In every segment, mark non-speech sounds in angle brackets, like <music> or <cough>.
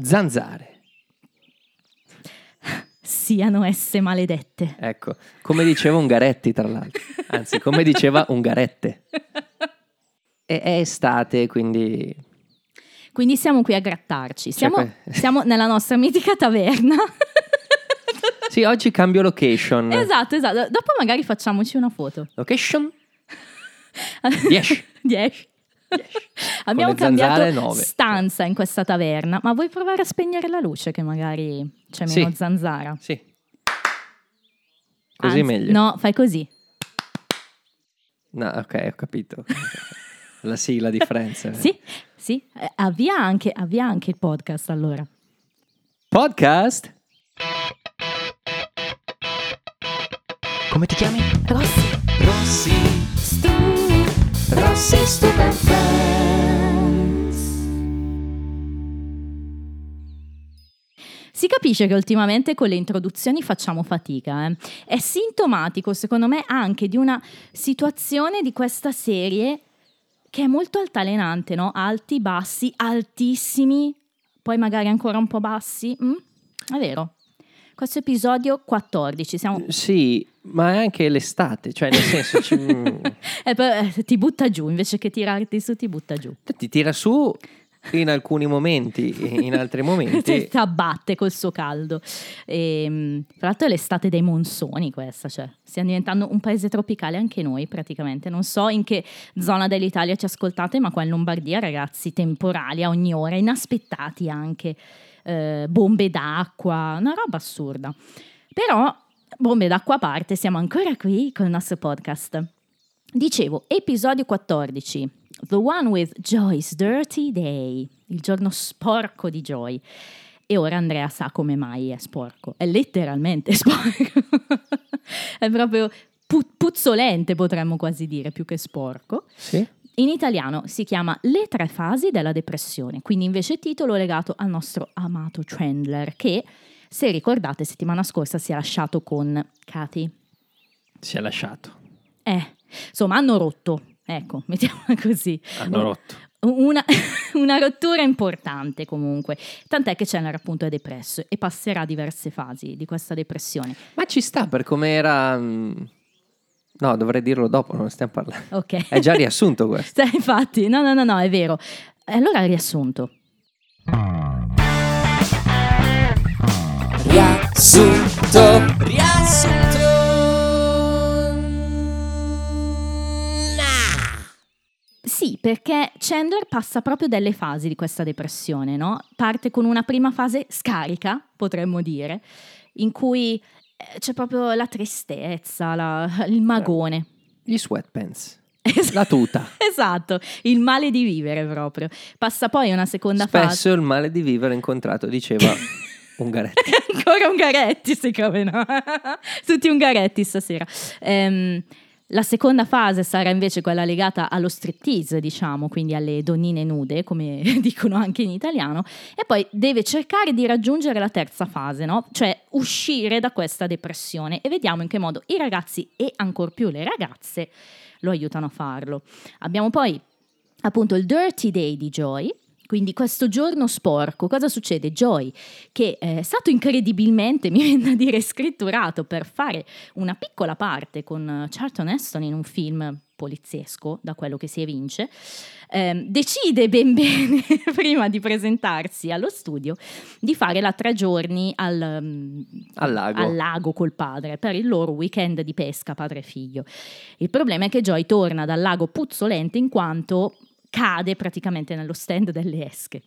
zanzare. Siano esse maledette. Ecco, come diceva Ungaretti tra l'altro, anzi come diceva Ungarette. E- È estate, quindi Quindi siamo qui a grattarci. Siamo, que- <laughs> siamo nella nostra mitica taverna. Sì, oggi cambio location. esatto, esatto. Dopo magari facciamoci una foto. Location <laughs> 10. 10. Abbiamo zanzare, cambiato nove. stanza in questa taverna, ma vuoi provare a spegnere la luce che magari c'è meno Sì. zanzara? Sì. Così Anzi, meglio. No, fai così. No, ok, ho capito. <laughs> La sigla di Friends. eh. Sì, sì. Eh, avvia, anche, avvia anche il podcast allora. Podcast? Come ti chiami? Rossi. Rossi. Stu. Rossi Stupid Friends. Si capisce che ultimamente con le introduzioni facciamo fatica. eh. È sintomatico, secondo me, anche di una situazione di questa serie che è molto altalenante, no? Alti, bassi, altissimi, poi magari ancora un po' bassi. mm? È vero. Questo episodio 14, siamo... Sì, ma è anche l'estate, cioè nel senso ci- <laughs> Eh, eh, ti butta giù, invece che tirarti su ti butta giù. ti tira su in alcuni momenti, in altri ti momenti. ti abbatte col suo caldo. E, tra l'altro è l'estate dei monsoni questa, cioè stiamo diventando un paese tropicale anche noi praticamente. Non so in che zona dell'Italia ci ascoltate, ma qua in Lombardia ragazzi, temporali a ogni ora, inaspettati anche, eh, bombe d'acqua, una roba assurda. Però, bombe d'acqua a parte, siamo ancora qui con il nostro podcast. Dicevo, episodio 14, The One with Joy's Dirty Day, il giorno sporco di Joy. E ora Andrea sa come mai è sporco, è letteralmente <laughs> sporco, è proprio pu- puzzolente potremmo quasi dire, più che sporco. Sì? In italiano si chiama Le tre fasi della depressione, quindi invece titolo legato al nostro amato Chandler che, se ricordate, settimana scorsa si è lasciato con Katy. Si è lasciato. Eh, insomma, hanno rotto. Ecco, <laughs> mettiamola così. Hanno rotto. Una, <laughs> una rottura importante comunque. Tant'è che Chandler appunto è depresso e passerà diverse fasi di questa depressione. Ma ci sta per come era... No, dovrei dirlo dopo, non stiamo parlando. <laughs> Ok. È già riassunto questo. <laughs> Sì, infatti, no, no, no, no, è vero. Allora riassunto. Riassunto. Riassunto. Sì, perché Chandler passa proprio delle fasi di questa depressione, no? Parte con una prima fase scarica, potremmo dire, in cui c'è proprio la tristezza, la- il magone. Gli sweatpants. La tuta. <laughs> Esatto, il male di vivere proprio. Passa poi a una seconda fase. Spesso il male di vivere incontrato, diceva <laughs> Ungaretti. Ancora Ungaretti, siccome no? <laughs> Tutti Ungaretti stasera. Ehm, la seconda fase sarà invece quella legata allo striptease, diciamo, quindi alle donnine nude, come <laughs> dicono anche in italiano, e poi deve cercare di raggiungere la terza fase, no? Cioè uscire da questa depressione e vediamo in che modo i ragazzi e ancor più le ragazze lo aiutano a farlo. Abbiamo poi appunto il Dirty Day di Joy. Quindi questo giorno sporco, cosa succede? Joy, che eh, è stato incredibilmente, <laughs> mi viene da dire, scritturato per fare una piccola parte con Charlton Heston in un film poliziesco, da quello che si evince, ehm, decide ben <laughs> bene, prima di presentarsi allo studio, di fare la tre giorni al, mm, Al lago. al lago col padre per il loro weekend di pesca padre e figlio. Il problema è che Joy torna dal lago puzzolente in quanto cade praticamente nello stand delle esche.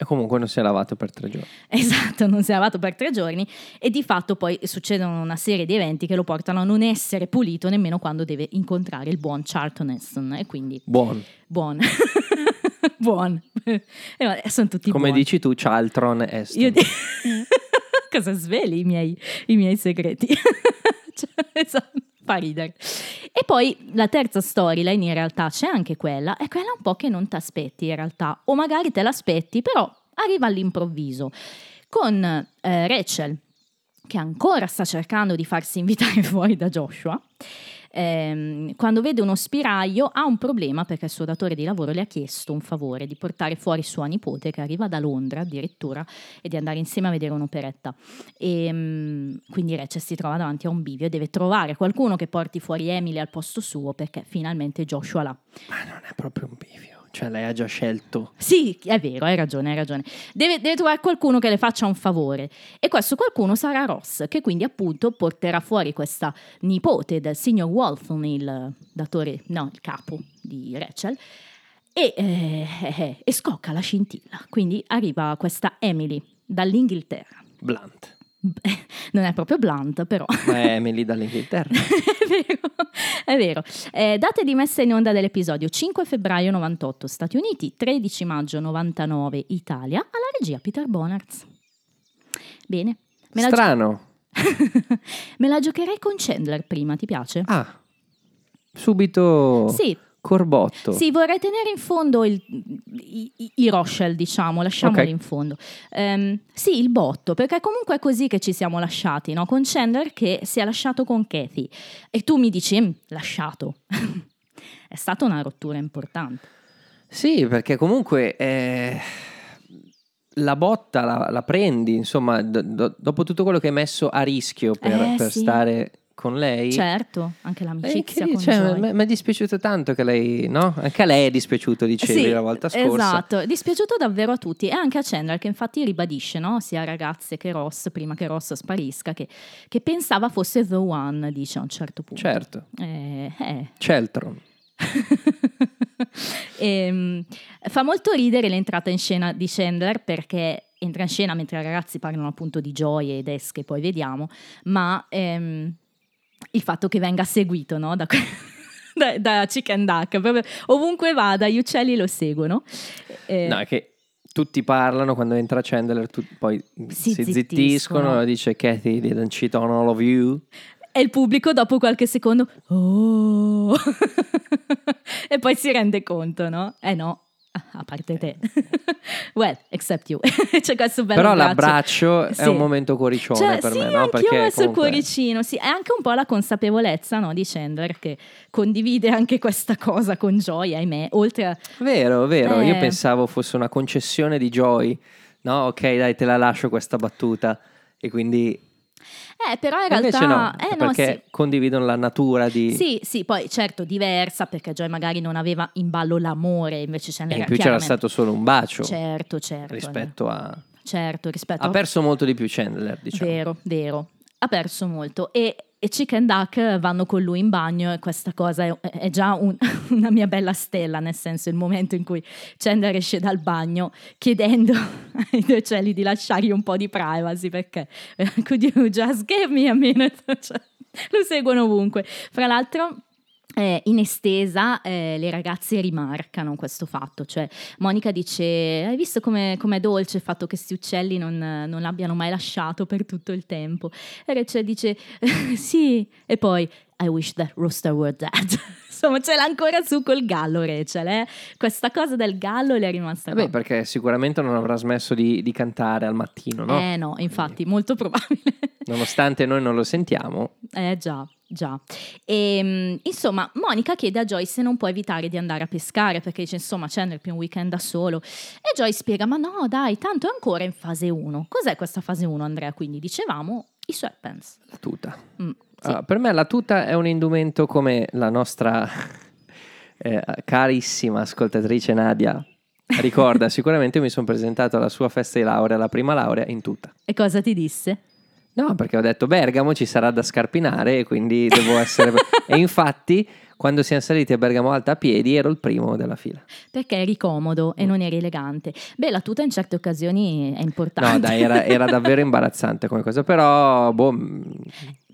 E comunque non si è lavato per tre giorni. Esatto, non si è lavato per tre giorni e di fatto poi succedono una serie di eventi che lo portano a non essere pulito nemmeno quando deve incontrare il buon Charlton Heston e quindi buon. buon. <laughs> E vabbè, sono tutti Come buoni. dici tu, Chaltron Eston. Io di- <laughs> Cosa sveli i miei, i miei segreti? <laughs> Cioè, esatto, fa ridere. E poi la terza storyline in realtà c'è anche quella, è quella un po' che non ti aspetti in realtà, o magari te l'aspetti, però arriva all'improvviso, con eh, Rachel che ancora sta cercando di farsi invitare <laughs> fuori da Joshua, ehm, quando vede uno spiraglio ha un problema perché il suo datore di lavoro le ha chiesto un favore di portare fuori sua nipote che arriva da Londra addirittura e di andare insieme a vedere un'operetta. E, mm, quindi Rachel si trova davanti a un bivio e deve trovare qualcuno che porti fuori Emily al posto suo perché finalmente Joshua l'ha. Ma non è proprio un bivio. Cioè, lei ha già scelto. Sì, è vero, hai ragione, hai ragione. Deve, deve trovare qualcuno che le faccia un favore. E questo qualcuno sarà Ross, che quindi appunto porterà fuori questa nipote del signor Walton, il datore, no, il capo di Rachel. E, eh, eh, e scocca la scintilla. Quindi arriva questa Emily dall'Inghilterra. Blunt. <laughs> Non è proprio blunt, però. Ma è Emily dall'Inghilterra. <laughs> è vero, è vero. Eh, date di messa in onda dell'episodio 5 febbraio 98 Stati Uniti, 13 maggio 99 Italia, alla regia Peter Bonards. Bene. Me la, gio- Strano. <laughs> me la giocherei con Chandler prima, ti piace? Ah, subito Sì, Corbotto. sì, vorrei tenere in fondo il- i, i- i Rochelle, diciamo, lasciamoli Ok. in fondo. Ehm, sì, il botto, perché comunque è così che ci siamo lasciati, no? Con Chandler che si è lasciato con Kathy. E tu mi dici, "Mm, lasciato. <laughs> è stata una rottura importante. Sì, perché comunque eh, la botta la, la prendi, insomma, do- do- dopo tutto quello che hai messo a rischio per, Eh, per sì. stare con lei. Certo, anche eh, l'amicizia che- con cioè, Joy. mi è dispiaciuto tanto che lei, no? Anche a lei è dispiaciuto, dicevi Sì, la volta scorsa. Esatto, è dispiaciuto davvero a tutti e anche a Chandler che infatti ribadisce, no? sia ragazze che Ross, prima che Ross sparisca, che, che pensava fosse The One, dice a un certo punto. Certo, Eh, eh. Celtron. <laughs> Ehm, fa molto ridere l'entrata in scena di Chandler perché entra in scena mentre i ragazzi parlano appunto di gioie ed esche, poi vediamo, ma ehm, il fatto che venga seguito no? da, <laughs> da, da Chicken Duck, proprio ovunque vada, gli uccelli lo seguono. Eh, No, è che tutti parlano quando entra Chandler, tu- poi Si si, zittiscono. zittiscono, dice Kathy didn't cheat on all of you. E il pubblico dopo qualche secondo, oh! <laughs> e poi si rende conto, no? Eh no, a parte te. <laughs> well, except you. <laughs> C'è questo bello Però abbraccio. l'abbraccio Sì. è un momento cuoricione Cioè, per sì, me, no? Perché ho messo il comunque- cuoricino, sì, è anche un po' la consapevolezza no, di Chandler che condivide anche questa cosa con Joy, ahimè, oltre a... Vero, vero, io Eh. pensavo fosse una concessione di Joy. No, ok, dai, te la lascio questa battuta. E quindi... Eh, però in E realtà... no, eh, no, perché sì. condividono la natura di... Sì, sì, poi certo diversa perché Joy magari non aveva in ballo l'amore, invece E Chandler in più c'era stato solo un bacio Certo, certo. rispetto a... Certo, rispetto Ha perso molto di più Chandler, diciamo. Vero, vero. Ha perso molto. E, e Chicken Duck vanno con lui in bagno e questa cosa è, è già un- <laughs> una mia bella stella, nel senso il momento in cui Chandler esce dal bagno chiedendo <laughs> ai due uccelli di lasciargli un po' di privacy perché eh, could you just give me a minute? <laughs> Cioè, lo seguono ovunque. Fra l'altro... eh, in estesa eh, le ragazze rimarcano questo fatto, cioè Monica dice: Hai visto come è dolce il fatto che questi uccelli non, non l'abbiano mai lasciato per tutto il tempo? E Rachel dice: <laughs> Sì, e poi I wish that rooster were dead. <laughs> Insomma, ce l'ha ancora su col gallo, Rachel. Eh? Questa cosa del gallo le è rimasta. Qua. perché sicuramente non avrà smesso di, di cantare al mattino, no? Eh no, infatti, molto <laughs> probabile. Nonostante noi non lo sentiamo. Eh già, già. E, insomma, Monica chiede a Joy se non può evitare di andare a pescare perché dice insomma Chandler più un weekend da solo e Joy spiega ma no dai, tanto è ancora in fase 1. Cos'è questa fase 1 Andrea? Quindi dicevamo i sweatpants. La tuta. Mm, sì. Allora, per me la tuta è un indumento come la nostra <laughs> eh, carissima ascoltatrice Nadia ricorda. <laughs> Sicuramente mi sono presentato alla sua festa di laurea, la prima laurea, in tuta. E cosa ti disse? No, perché ho detto Bergamo ci sarà da scarpinare e quindi devo essere... <laughs> e infatti, quando siamo saliti a Bergamo Alta a piedi, ero il primo della fila. Perché eri comodo e non eri elegante. Beh, la tuta in certe occasioni è importante. No, dai, era, era davvero <laughs> imbarazzante come cosa, però, boh,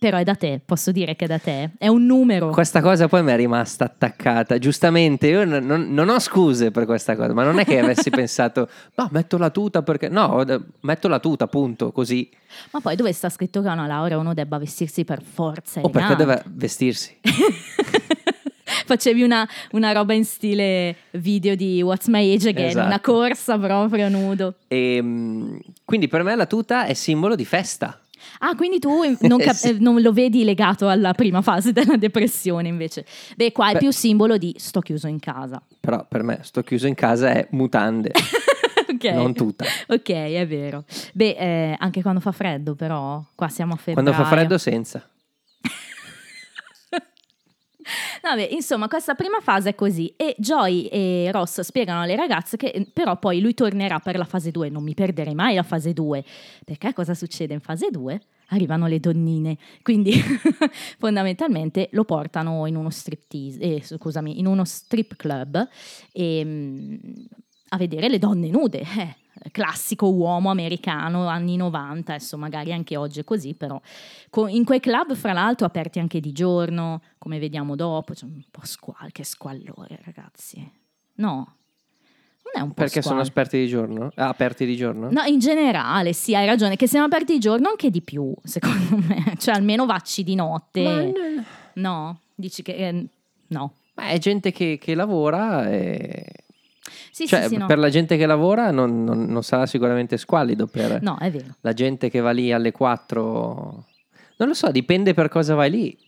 Però è da te, posso dire che è da te. È un numero. questa cosa poi mi è rimasta attaccata. Giustamente, io non, non- non ho scuse per questa cosa, ma non è che avessi <laughs> pensato, no, metto la tuta perché... No, metto la tuta, punto, così. Ma poi dove sta scritto che a una laurea uno debba vestirsi per forza O perché deve vestirsi. <laughs> Facevi una, una roba in stile video di What's My Age Again, Esatto. una corsa proprio nudo. E, mh, quindi per me la tuta è simbolo di festa. Ah, quindi tu non, cap- Sì. eh, non lo vedi legato alla prima fase della depressione invece. Beh, qua è Beh. più simbolo di sto chiuso in casa. Però per me sto chiuso in casa è mutande, <laughs> ok. non tutta. Ok, è vero. Beh, eh, anche quando fa freddo, però, qua siamo a febbraio. Quando fa freddo senza. Vabbè, insomma, questa prima fase è così. E Joy e Ross spiegano alle ragazze che eh, però poi lui tornerà per la fase 2. Non mi perderei mai la fase 2. Perché cosa succede in fase 2? Arrivano le donnine, quindi <laughs> fondamentalmente lo portano in uno striptease, eh, scusami, in uno strip club e, mm, a vedere le donne nude. <laughs> Eh, classico uomo americano anni 90, adesso magari anche oggi è così, però in quei club, fra l'altro, aperti anche di giorno, come vediamo dopo, c'è un po' squal, che squallore, ragazzi. No, non è un po' Perché sono squal- aperti di giorno? Ah, aperti di giorno? No, in generale, sì, hai ragione, che siamo aperti di giorno anche di più, secondo me. <laughs> Cioè, almeno vacci di notte. Ma, n- No, dici che... eh, no. ma è gente che, che lavora e... Sì, Cioè, sì, sì, no. per la gente che lavora non, non- non sarà sicuramente squallido per No, è vero. la gente che va lì alle 4. Non lo so, dipende per cosa vai lì.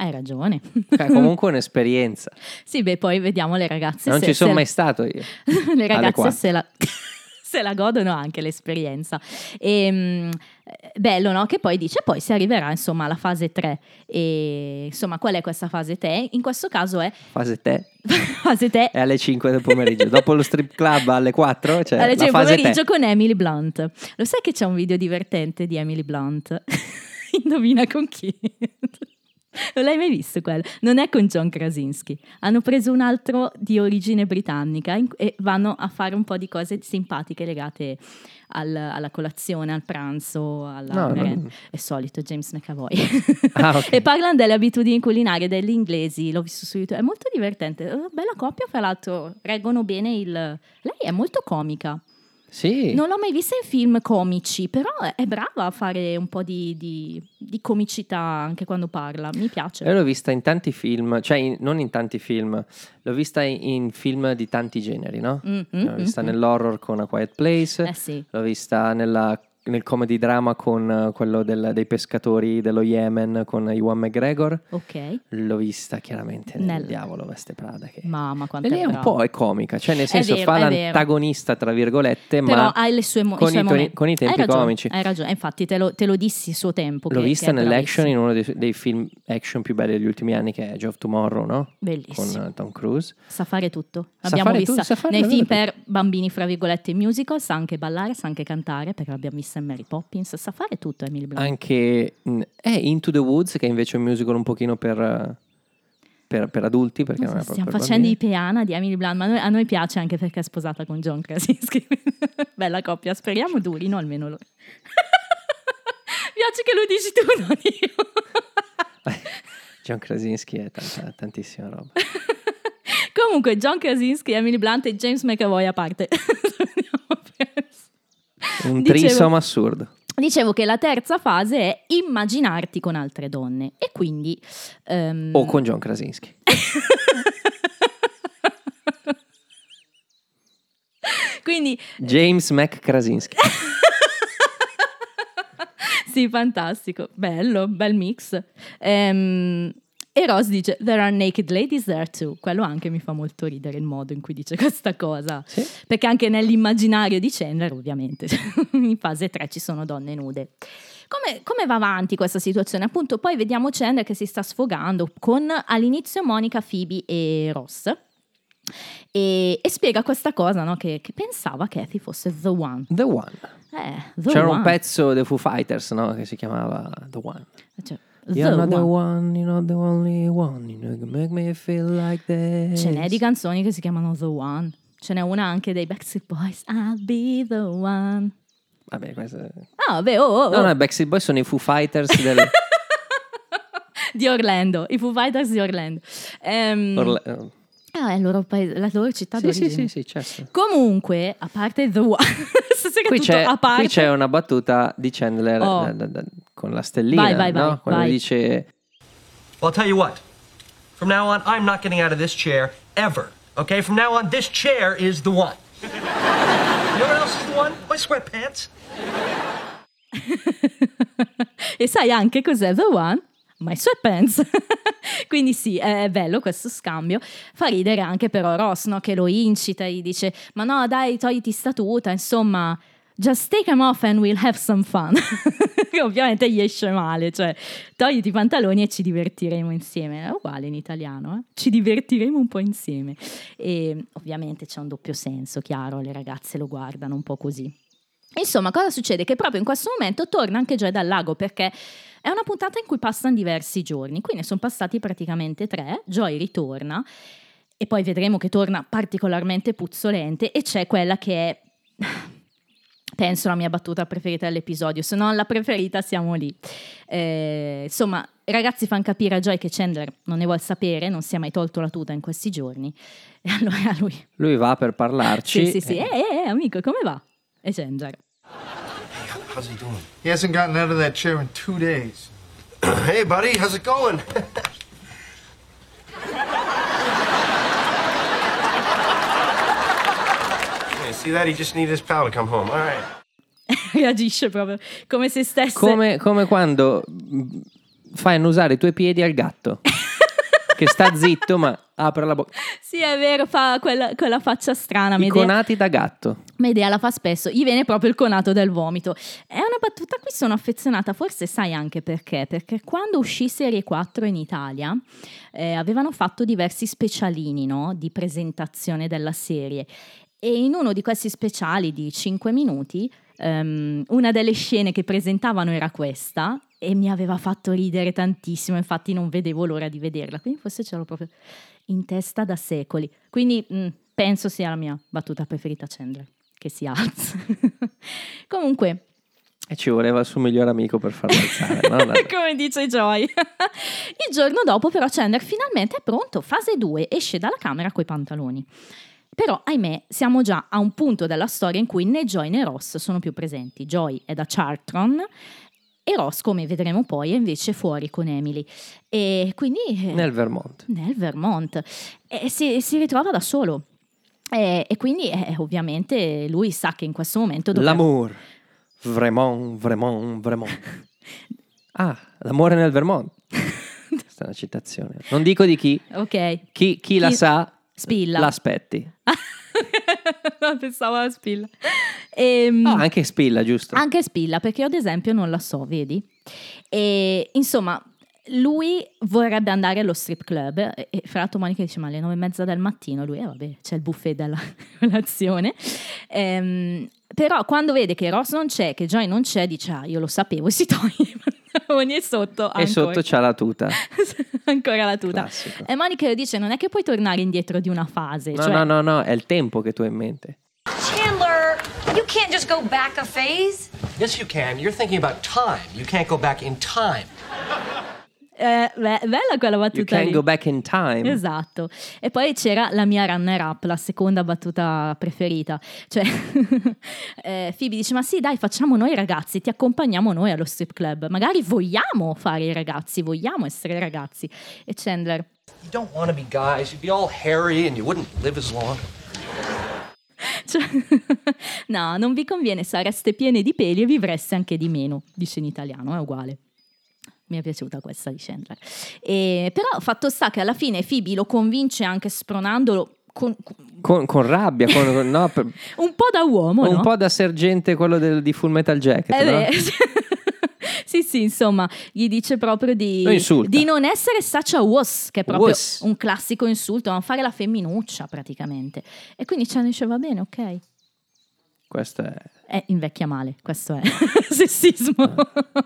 Hai ragione. È comunque un'esperienza. <laughs> sì, beh, poi vediamo le ragazze. Non se- ci sono mai stato io. <laughs> le ragazze se la, <laughs> se la godono anche l'esperienza. E, mm, eh, bello, no? Che poi dice, poi si arriverà insomma alla fase 3. E insomma, qual è questa fase 3? In questo caso è Fase te <laughs> fase 3 è alle 5 del pomeriggio. Dopo lo strip club alle 4 c'è alle la 5 fase pomeriggio te. con Emily Blunt. Lo sai che c'è un video divertente di Emily Blunt? <laughs> Indovina con chi? Non l'hai mai visto quello? Non è con John Krasinski. Hanno preso un altro di origine britannica in- e vanno a fare un po' di cose simpatiche legate al- alla colazione, al pranzo, alla No, non- È solito James McAvoy. Ah, ok. <laughs> e parlano delle abitudini culinarie degli inglesi. L'ho visto su YouTube. È molto divertente. Eh, Bella coppia, fra l'altro. Reggono bene il... Lei è molto comica. Sì. Non l'ho mai vista in film comici, però è brava a fare un po' di, di- di comicità anche quando parla. Mi piace. Io l'ho vista in tanti film, cioè in- non in tanti film, l'ho vista in, in film di tanti generi, no? Mm, mm, l'ho vista mm, nell'horror con A Quiet Place, Eh sì. l'ho vista nella- nel comedy drama con eh, quello del- dei pescatori dello Yemen con Iwan McGregor, Ok. l'ho vista chiaramente nel, Nel- Diavolo Veste Prada. Che... Mamma quanto lei è è un po' è comica, cioè nel senso vero, fa l'antagonista tra virgolette, Però ma ha le sue mo- con i toni- con i tempi hai ragione, comici. Hai ragione, infatti te lo, te lo dissi suo tempo. l'ho che- vista che nell'action in uno dei, dei film action più belli degli ultimi anni che è Joe of Tomorrow, no? Con Bellissimo. eh, Tom Cruise. Sa fare tutto. Sa L'abbiamo fare vista tutto, sa fare nei film per bambini, fra virgolette, musical. Sa anche ballare, sa anche cantare, perché l'abbiamo vista in Mary Poppins. Sa fare tutto Emily Blunt. Anche è Into the Woods, che è invece un musical un pochino per, eh, per, per adulti, perché non è proprio Stiamo facendo i bambini. Peana di Emily Blunt, ma a noi, a noi piace anche perché è sposata con John Krasinski. <laughs> Bella coppia, speriamo durino almeno loro. <laughs> piace che lo dici tu, non io. <laughs> John Krasinski è tanta- tantissima roba. Comunque, John Krasinski, Emily Blunt e James McAvoy a parte. Un trisom assurdo. Dicevo che la terza fase è immaginarti con altre donne e quindi... ehm, O con John Krasinski. <laughs> quindi James Mac Krasinski. <laughs> Sì, fantastico, bello, bel mix. Ehm, e Ross dice: There are naked ladies there too. Quello anche mi fa molto ridere il modo in cui dice <laughs> questa cosa. Sì. Perché anche nell'immaginario di Chandler, ovviamente, <laughs> in fase 3 ci sono donne nude. Come, come va avanti questa situazione? Appunto, poi vediamo Chandler che si sta sfogando con all'inizio Monica, Phoebe e Ross. E, e spiega questa cosa, no? che, che pensava Kathy fosse The One. The One. Eh, the C'era one. un pezzo dei Foo Fighters, no? Che si chiamava The One. Cioè, You're not the one. you're not the only one. You make me feel like this. Ce n'è di canzoni che si chiamano The One. Ce n'è una anche dei Backstreet Boys. I'll be the one. Vabbè, questo... Ah, vabbè, oh, oh, oh. No, no, i Backstreet Boys sono i Foo Fighters del... <laughs> Di Orlando, i Foo Fighters di Orlando. Ehm, Orla- è il loro paese, la loro città Sì, sì, d'origine. sì, sì, certo. Comunque, a parte The One, <laughs> stasera Qui c'è, a parte. qui c'è una battuta di Chandler Oh. da- da- da- con la stellina, Vai, vai, vai, no? Quando vai. dice... Well, I'll tell you what. From now on, I'm not getting out of this chair ever. Okay? From now on, this chair is the one. you know what else is the one? My sweatpants. <laughs> e sai anche cos'è The One? My Sweatpants. <laughs> Quindi sì, è bello questo scambio. Fa ridere anche però Ross, no? Che lo incita e gli dice, ma no dai, togliti sta tuta, insomma... Just take them off and we'll have some fun. <laughs> Che Ovviamente gli esce male, cioè togliti i pantaloni e ci divertiremo insieme. È uguale in italiano, eh? ci divertiremo un po' insieme. E ovviamente c'è un doppio senso, chiaro, le ragazze lo guardano un po' così. Insomma, cosa succede? Che proprio in questo momento torna anche Joy dal lago perché è una puntata in cui passano diversi giorni, qui ne sono passati praticamente tre, Joy ritorna e poi vedremo che torna particolarmente puzzolente e c'è quella che è penso la mia battuta preferita dell'episodio, se non la preferita siamo lì. Eh, insomma, i ragazzi fanno capire a Joy che Chandler non ne vuole sapere, non si è mai tolto la tuta in questi giorni. <laughs> E allora lui, Lui va per parlarci. sì, sì, sì, eh, eh, eh, amico, come va? E Chandler, How's he doing? He hasn't gotten out of that chair in two days. <clears throat> hey, buddy, how's it going? <laughs> yeah, see that? He just needed his pal to come home. All right. <laughs> reagisce proprio come se stesse... Come, come quando fai annusare i tuoi piedi al gatto. <laughs> che sta zitto ma apre la bocca. Sì, è vero, fa quella, quella faccia strana. Medea, Iconati da gatto. Medea la fa spesso, gli viene proprio il conato del vomito. È una battuta a cui sono affezionata, forse sai anche perché, perché quando uscì Serie 4 in Italia eh, avevano fatto diversi specialini no? di presentazione della serie e in uno di questi speciali di 5 minuti ehm, una delle scene che presentavano era questa e mi aveva fatto ridere tantissimo, infatti non vedevo l'ora di vederla, quindi forse ce l'ho proprio in testa da secoli. Quindi mh, penso sia la mia battuta preferita Chandler, che si alza. <laughs> Comunque, E ci voleva il suo migliore amico per farlo <laughs> alzare. no? Come dice Joy. <laughs> Il giorno dopo però Chandler finalmente è pronto, fase 2, esce dalla camera coi pantaloni. Però, ahimè, siamo già a un punto della storia in cui né Joy né Ross sono più presenti. Joy è da Chartron e Ross, come vedremo poi, è invece fuori con Emily. E quindi... eh, Nel Vermont. nel Vermont e si, si ritrova da solo. E, e quindi eh, ovviamente lui sa che in questo momento dovrà- L'amour. Vremont, Vremont, Vremont. <laughs> Ah, l'amore nel Vermont. <laughs> Questa è una citazione. Non dico di chi. Ok. Chi, chi la Chi- sa, Spilla. l'aspetti. <laughs> no, pensavo a Spilla. Ehm, Ah, anche Spilla, giusto? Anche Spilla, perché io ad esempio non la so, vedi? E insomma, lui vorrebbe andare allo strip club e, e fra l'altro Monica dice ma alle nove e mezza del mattino lui, eh vabbè, c'è il buffet della <laughs> colazione. Ehm, però quando vede che Ross non c'è, che Joy non c'è, dice ah io lo sapevo e <laughs> si toglie i pantaloni e sotto e sotto c'ha la tuta. <laughs> ancora la tuta. Classico. E Monica dice non è che puoi tornare indietro di una fase. No, cioè, no, no, no, è il tempo che tu hai in mente. Chandler, you can't just go back a phase. Yes, you can. You're thinking about time. You can't go back in time. Eh, beh, bella quella You battuta can lì. go back in time. Esatto. E poi c'era la mia runner up, la seconda battuta preferita. Cioè, <laughs> eh, Phoebe dice: Ma sì, dai, facciamo noi ragazzi, ti accompagniamo noi allo strip club. Magari vogliamo fare i ragazzi, vogliamo essere ragazzi. E Chandler. You don't want to be guys. You'd be all hairy and you wouldn't live as long. cioè, <laughs> no, non vi conviene, sareste piene di peli e vivreste anche di meno, dice in italiano, è uguale. Mi è piaciuta questa di Chandler. E, però fatto sta che alla fine Phoebe lo convince anche spronandolo con, Con, con rabbia, con, no, per- <laughs> un po' da uomo, un no? po' da sergente quello del- di Full Metal Jacket. Eh, no? beh, <laughs> sì, sì, insomma, gli dice proprio di, di non essere such a wuss, che è proprio Wuss. un classico insulto, non fare la femminuccia praticamente. E quindi Chandler dice va bene, ok. Questo è, Eh, invecchia male, questo è <laughs> sessismo.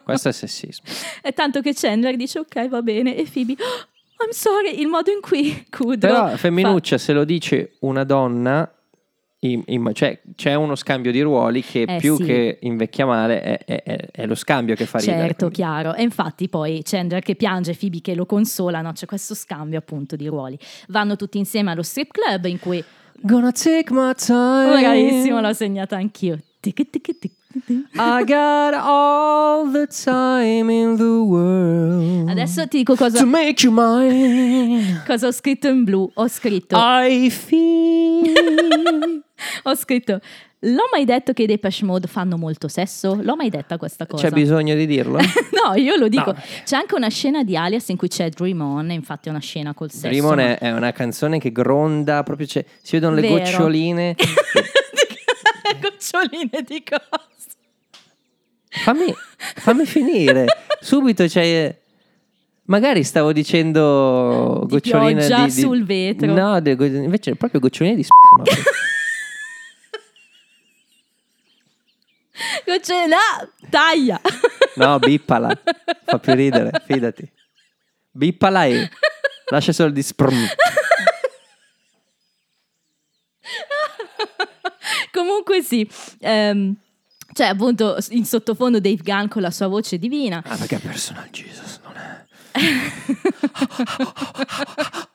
questo è sessismo. è tanto che Chandler dice ok, va bene, e Phoebe, "Oh, I'm sorry, il modo in cui <laughs> Kudrow Però femminuccia se lo dice una donna, in- in- cioè c'è uno scambio di ruoli che Eh, più sì. che invecchia male è, è- è- è lo scambio che fa fa- ridere. Certo, quindi. chiaro. E infatti poi Chandler che piange, Phoebe che lo consola, no? c'è questo scambio appunto di ruoli. Vanno tutti insieme allo strip club in cui Gonna take my time. Bravissimo, l'ho segnata anch'io. I got all the time in the world. Adesso ti dico cosa, To make you mine. cosa ho scritto in blu. Ho scritto I feel <laughs> Ho scritto, l'ho mai detto che i Depeche Mode fanno molto sesso? L'ho mai detta questa cosa? C'è bisogno di dirlo? <laughs> no, io lo dico. No. C'è anche una scena di Alias in cui c'è Dream On, infatti è una scena col sesso. Dream On è, è una canzone che gronda, proprio si vedono le Vero. goccioline. <laughs> Goccioline di cosa? Fammi, fammi finire. Subito c'è. Magari stavo dicendo Di goccioline di, di- sul vetro. No, de- invece proprio goccioline di sperma. <laughs> Goccioline, no, taglia! No, bippala. Fa più ridere, fidati. Bippala e lascia solo di sprum. <laughs> Comunque sì, ehm, cioè appunto in sottofondo Dave Gunn con la sua voce divina. Ah, perché personal Jesus non è. <laughs>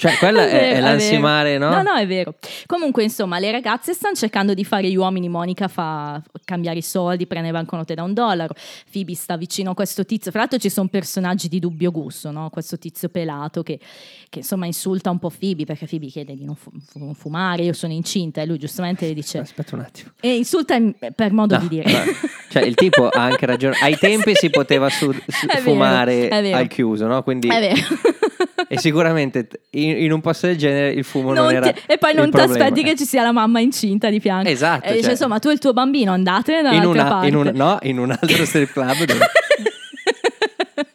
cioè, <laughs> quella è, vero, è l'ansimare, vero. no? No, no, è vero. Comunque, insomma, le ragazze stanno cercando di fare gli uomini. Monica fa cambiare i soldi, prende banconote da un dollaro. Phoebe sta vicino a questo tizio. Fra l'altro, ci sono personaggi di dubbio gusto, no? Questo tizio pelato che, che, insomma insulta un po' Phoebe perché Phoebe chiede di non fu- fu- fumare. Io sono incinta e lui giustamente le dice. Aspetta un attimo. E insulta in- per modo No, di dire. no. Cioè, il tipo ha anche ragione. Ai tempi si poteva su- su- <laughs> È vero, fumare è vero. al chiuso, no? Quindi, È vero. E sicuramente in, in un posto del genere il fumo non, Non era. ti- e poi non ti aspetti che ci sia la mamma incinta di fianco. Esatto, E dice, cioè- insomma, tu e il tuo bambino andate da in, una- parte. in un, no, in un altro strip club dove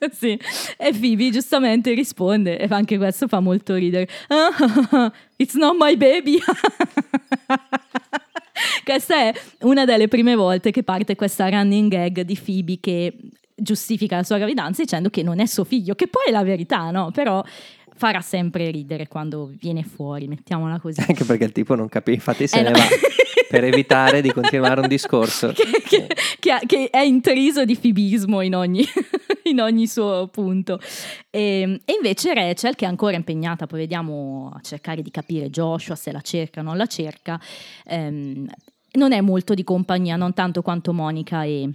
<laughs> sì. E Phoebe giustamente risponde, e anche questo fa molto ridere. <laughs> It's not my baby. <laughs> questa è una delle prime volte che parte questa running gag di Phoebe che giustifica la sua gravidanza dicendo che non è suo figlio, che poi è la verità, no? Però farà sempre ridere quando viene fuori, mettiamola così. <laughs> anche perché il tipo non capisce, infatti se Eh, ne no. va per evitare di continuare un discorso. <laughs> che, che- che che è intriso di fibismo in ogni, <laughs> in ogni suo punto. E, e invece Rachel, che è ancora impegnata, poi vediamo a cercare di capire Joshua se la cerca o non la cerca, ehm, non è molto di compagnia, non tanto quanto Monica e,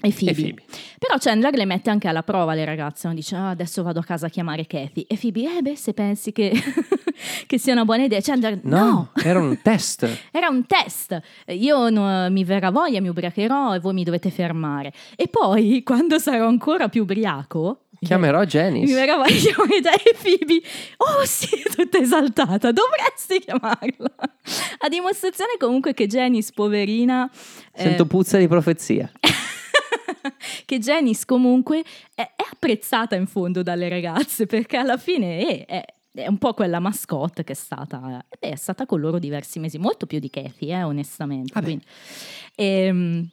e Phoebe. E Phoebe. Però Chandler le mette anche alla prova le ragazze, dice "Ah, adesso vado a casa a chiamare Kathy e Phoebe, eh beh se pensi che, <laughs> che sia una buona idea, Chandler No, no. era un test. <laughs> Era un test. Io no- mi verrà voglia, mi ubriacherò e voi mi dovete fermare. E poi, <laughs> quando sarò ancora più ubriaco, Chiamerò mi Janice. verrà voglia di chiamare e Phoebe. Oh sì, tutta esaltata. Dovresti chiamarla. A dimostrazione comunque che Janice, poverina... eh, Sento puzza di profezia. <laughs> che Janice comunque è, è apprezzata in fondo dalle ragazze perché alla fine è, è- è un po' quella mascotte che è stata, beh, è stata con loro diversi mesi, molto più di Kathy, eh, onestamente. Vabbè. Quindi, ehm,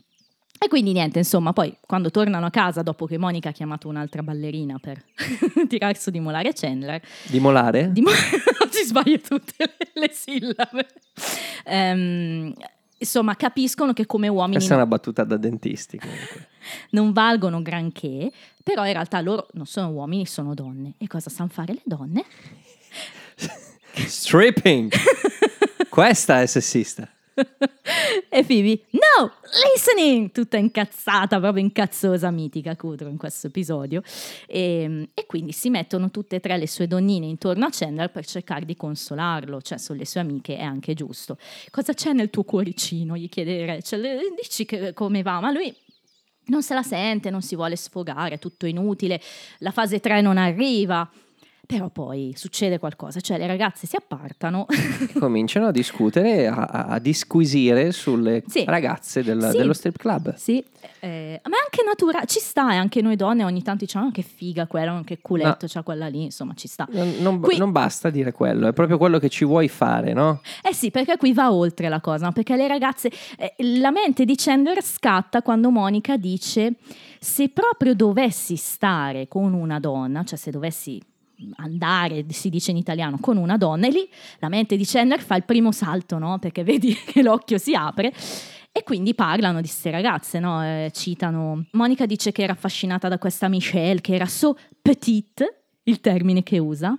e quindi niente, insomma, poi quando tornano a casa dopo che Monica ha chiamato un'altra ballerina per <laughs> tirar su di molare Chandler, Di molare? di mo- <laughs> ci sbaglio tutte le, le sillabe. Ehm, insomma, capiscono che come uomini Questa è una battuta da dentisti comunque. <laughs> non valgono granché, però in realtà loro non sono uomini, sono donne. E cosa sanno fare le donne? <laughs> Stripping! <laughs> Questa è sessista. E Phoebe, no, listening! Tutta incazzata, proprio incazzosa, mitica Kudrow in questo episodio. E, e quindi si mettono tutte e tre le sue donnine intorno a Chandler per cercare di consolarlo, cioè sono le sue amiche, è anche giusto. Cosa c'è nel tuo cuoricino? Gli chiede Rachel, "Eh, dici che, come va? Ma lui non se la sente, non si vuole sfogare, è tutto inutile, la fase 3 non arriva. Però poi succede qualcosa, cioè le ragazze si appartano. <laughs> Cominciano a discutere, a, a- disquisire sulle Sì. ragazze del- Sì. dello strip club. sì, eh, ma è anche naturale, ci sta, e anche noi donne ogni tanto diciamo "Ah, che figa quella, che culetto No. c'ha quella lì, insomma ci sta. Non, non- Qui- non basta dire quello, è proprio quello che ci vuoi fare, no? Eh sì, perché qui va oltre la cosa, no? perché le ragazze, eh, la mente di Chandler scatta quando Monica dice se proprio dovessi stare con una donna, cioè se dovessi andare, si dice in italiano, con una donna, e lì la mente di Chandler fa il primo salto, no? Perché vedi <laughs> che l'occhio si apre. E quindi parlano di queste ragazze, no? Eh, citano. Monica dice che era affascinata da questa Michelle, che era so petite, il termine che usa.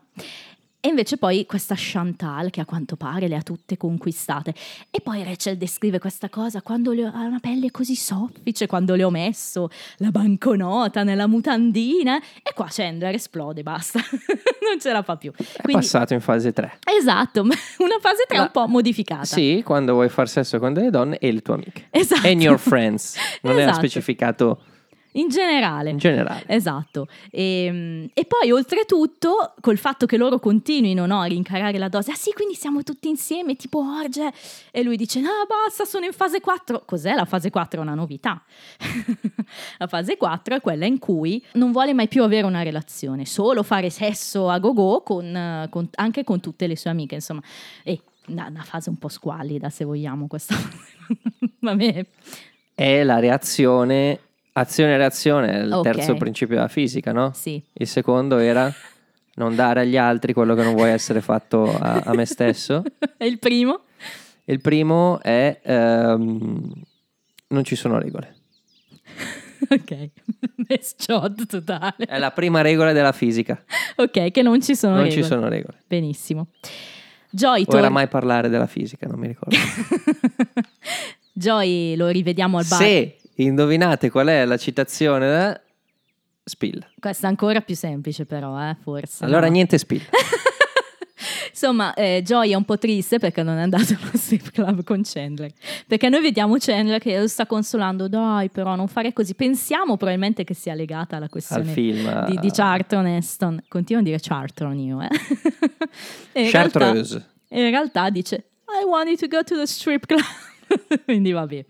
E invece poi questa Chantal, che a quanto pare le ha tutte conquistate. E poi Rachel descrive questa cosa quando ho, ha una pelle così soffice, quando le ho messo la banconota nella mutandina. E qua Chandler esplode, basta. <laughs> non ce la fa più. È Quindi- passato in fase 3. Esatto, ma <laughs> una fase 3 La- un po' modificata. Sì, quando vuoi far sesso con delle donne e le tue amiche. Esatto. And your friends. <laughs> Non era Esatto. specificato In generale. in generale. Esatto. E, e poi oltretutto, col fatto che loro continuino no, a rincarare la dose, ah sì, quindi siamo tutti insieme, tipo orge, e lui dice, no, basta, sono in fase 4. Cos'è la fase 4? È una novità. <laughs> la fase 4 è quella in cui non vuole mai più avere una relazione, solo fare sesso a go-go con, con- anche con tutte le sue amiche, insomma. E una, una fase un po' squallida, se vogliamo, questa. <laughs> Vabbè. È la reazione, azione e reazione, è il Ok. terzo principio della fisica, no? Sì. Il secondo era non dare agli altri quello che non vuoi essere fatto a, a me stesso. <laughs> E il primo? Il primo è ehm, non ci sono regole. <laughs> Ok, shot totale. È la prima regola della fisica. Ok, che non ci sono Non regole. ci sono regole. Benissimo. Joy, O tor- era mai parlare della fisica, non mi ricordo. <laughs> Joy lo rivediamo al bar. Se indovinate qual è la citazione, eh, spilla. Questa è ancora più semplice però, eh, forse. Allora no? niente spilla. <laughs> Insomma, eh, Joy è un po' triste perché non è andato allo strip club con Chandler. Perché noi vediamo Chandler che lo sta consolando, dai però non fare così. Pensiamo probabilmente che sia legata alla questione film, di, di a- Charlton Heston. Continuo a dire Charlton io, eh. <laughs> E in realtà- in realtà dice I wanted to go to the strip club. <laughs> Quindi vabbè,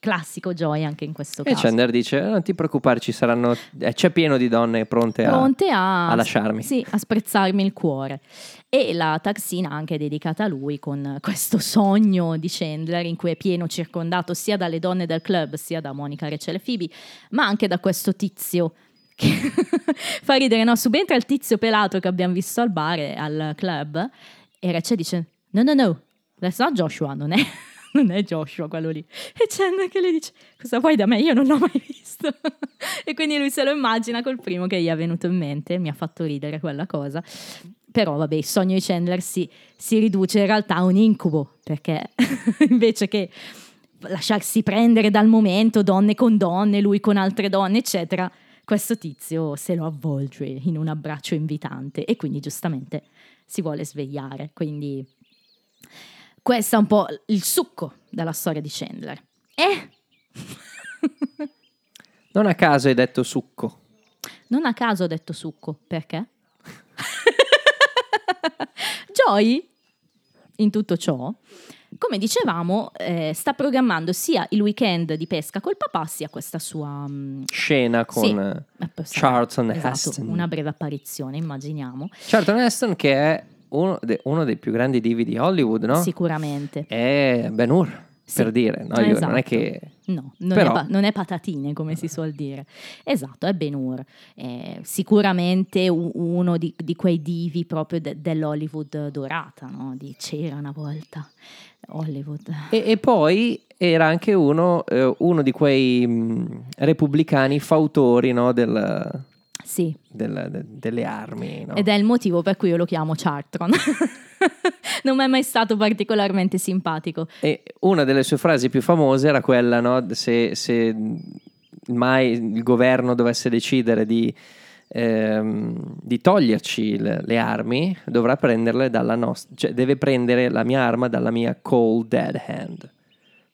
classico Joy anche in questo E caso. Chandler dice: Non ti preoccupare, ci saranno. eh, c'è pieno di donne pronte, a- Pronte a, a lasciarmi. Sì, a sprezzarmi il cuore. E la taxina anche dedicata a lui con questo sogno di Chandler in cui è pieno circondato sia dalle donne del club sia da Monica, Rachel e Phoebe, ma anche da questo tizio che <laughs> fa ridere, no? Subentra il tizio pelato che abbiamo visto al bar, e al club, e Rachel dice: No, no, no, that's not Joshua, non è. Non è Joshua quello lì. E Chandler che le dice: Cosa vuoi da me? Io non l'ho mai visto. <laughs> e quindi lui se lo immagina col primo che gli è venuto in mente. Mi ha fatto ridere quella cosa. Però, vabbè, il sogno di Chandler si, si riduce in realtà a un incubo. Perché <laughs> invece che lasciarsi prendere dal momento, donne con donne, lui con altre donne, eccetera, questo tizio se lo avvolge in un abbraccio invitante e quindi giustamente si vuole svegliare. Quindi questo è un po' il succo della storia di Chandler. Eh? <laughs> Non a caso hai detto succo. Non a caso ho detto succo, perché? <laughs> Joy, in tutto ciò, come dicevamo, eh, sta programmando sia il weekend di pesca col papà, sia questa sua... mm, Scena con sì, sarà- Charlton esatto, Heston. Una breve apparizione, immaginiamo. Charlton Heston, che è uno, de- uno dei più grandi divi di Hollywood, no? Sicuramente. È Ben Hur, Sì. per dire. No? Io- Non è Esatto. che. No, non, Però- è pa- non è patatine come si suol dire. Esatto, è Ben Hur. Sicuramente u- uno di, di quei divi proprio de- dell'Hollywood dorata, no? Di c'era una volta Hollywood. E, e poi era anche uno, eh, uno di quei mh, repubblicani fautori no, del- Sì, del- de- delle armi. no? ed è il motivo per cui io lo chiamo Chartron. <laughs> non mi è mai stato particolarmente simpatico. E una delle sue frasi più famose era quella, no? se, se mai il governo dovesse decidere di, ehm, di toglierci le, le armi, dovrà prenderle dalla nostra, cioè deve prendere la mia arma dalla mia cold dead hand,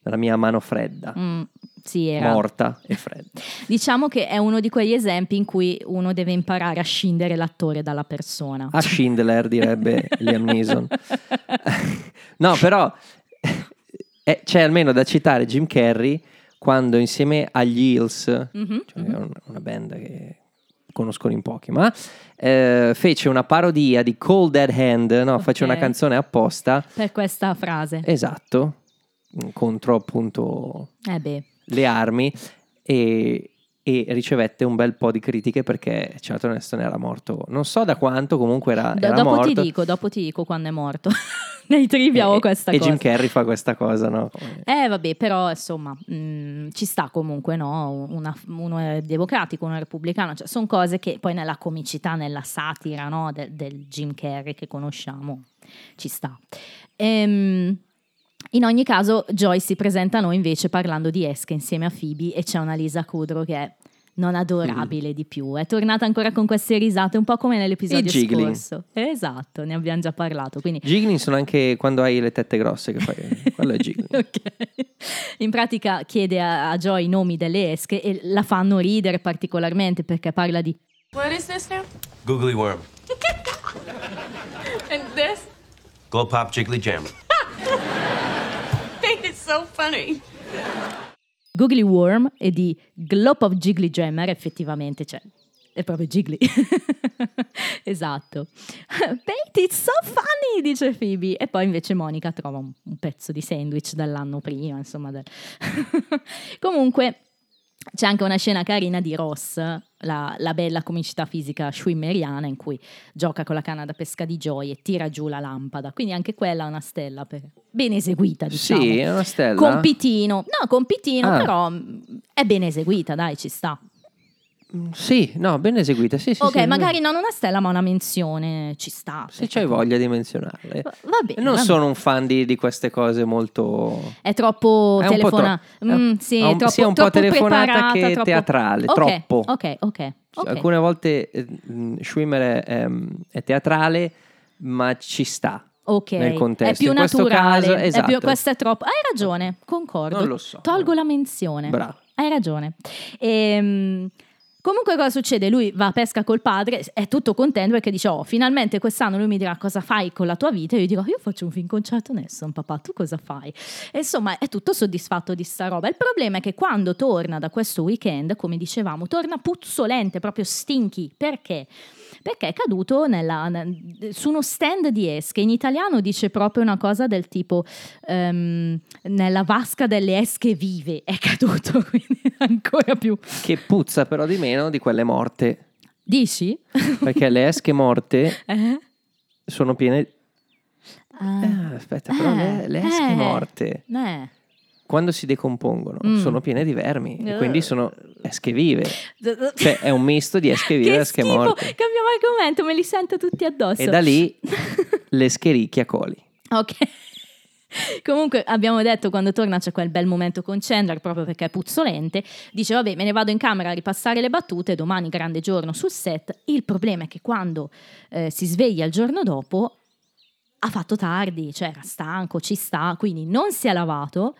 dalla mia mano fredda, Mm, sì, era. morta e fredda. Diciamo che è uno di quegli esempi in cui uno deve imparare a scindere l'attore dalla persona. A Schindler direbbe Liam Neeson. <laughs> no, però eh, c'è almeno da citare Jim Carrey quando insieme agli Hills, Mhm, cioè un- una band che conoscono in pochi, ma eh, fece una parodia di Cold Dead Hand, no? fece Ok. una canzone apposta, Per questa frase. esatto, contro appunto Eh beh, le armi e e ricevette un bel po' di critiche perché Charlton Heston era morto. Non so da quanto, comunque era, era dopo morto. ti dico, dopo ti dico quando è morto. <laughs> Nei trivia e, ho questa e cosa. Jim Carrey fa questa cosa, no? Eh vabbè, però insomma mh, ci sta comunque, no? Una- uno è democratico, uno è repubblicano, cioè, sono cose che poi nella comicità, nella satira no? del, del Jim Carrey che conosciamo, ci sta. Ehm, in ogni caso, Joyce si presenta a noi invece parlando di esche insieme a Phoebe e c'è una Lisa Kudrow che è non adorabile di più. È tornata ancora con queste risate, un po' come nell'episodio scorso. Esatto, ne abbiamo già parlato. Quindi Giggling sono anche quando hai le tette grosse che fai. <laughs> Quello è giggling. Ok. In pratica chiede a, a Joy i nomi delle esche e la fanno ridere particolarmente perché parla di What is this now? Googly worm. <laughs> And this? Glow pop jiggly jam. <laughs> So funny. Googly Worm e di Glop of Jiggly Jammer, effettivamente, cioè, è proprio Jiggly. <laughs> esatto. <laughs> Pete, it's so funny, dice Phoebe. E poi invece Monica trova un, un pezzo di sandwich dall'anno prima, insomma. del- <laughs> Comunque, c'è anche una scena carina di Ross, la, la bella comicità fisica schwimmeriana in cui gioca con la canna da pesca di Joy e tira giù la lampada. Quindi anche quella è una stella per- ben eseguita, diciamo. Sì, è una stella. Compitino, no, compitino, Ah. però mh, è ben eseguita, dai, ci sta. Sì, no, ben eseguita. Sì, sì, ok, sì, magari non una stella, ma una menzione ci sta. Se c'hai voglia di menzionarle. Va va bene. Non va sono un fan di, di queste cose molto... bene. È troppo È telefona- tro- Mm, è- sì, ha un- troppo, sia un po' telefonata che troppo- teatrale, Ok, troppo. Ok, ok. ok. Alcune volte eh, mh, Schwimmer è, ehm, è teatrale, ma ci sta. Ok, nel contesto. è più naturale. caso, è più- esatto. questo è troppo. Hai ragione, concordo. Non lo so. Tolgo la menzione. Bravo. Hai ragione. Ehm, comunque cosa succede? Lui va a pesca col padre, è tutto contento perché dice, oh, finalmente quest'anno lui mi dirà cosa fai con la tua vita. E io dico, io faccio un film con Charlton papà, tu cosa fai? E insomma, è tutto soddisfatto di sta roba. Il problema è che quando torna da questo weekend, come dicevamo, torna puzzolente, proprio stinky. Perché? Perché è caduto nella- ne- su uno stand di esche. In italiano dice proprio una cosa del tipo ehm, nella vasca delle esche vive è caduto, <laughs> quindi ancora più. Che puzza però di meno di quelle morte. Dici? Perché le esche morte <laughs> Eh? sono piene... Ah, Ah, aspetta, però le, le esche eh, morte, eh. Quando si decompongono, Mm. sono piene di vermi. E Eh. quindi sono esche vive. <laughs> Cioè è un misto di esche vive e <laughs> che esche morte. Cambiamo argomento, me li sento tutti addosso. E da lì <laughs> le schericchia coli. Ok. Comunque abbiamo detto quando torna c'è quel bel momento con Chandler proprio perché è puzzolente. Dice vabbè me ne vado in camera a ripassare le battute, domani grande giorno sul set. Il problema è che quando eh, si sveglia il giorno dopo ha fatto tardi, cioè era stanco, ci sta, quindi non si è lavato,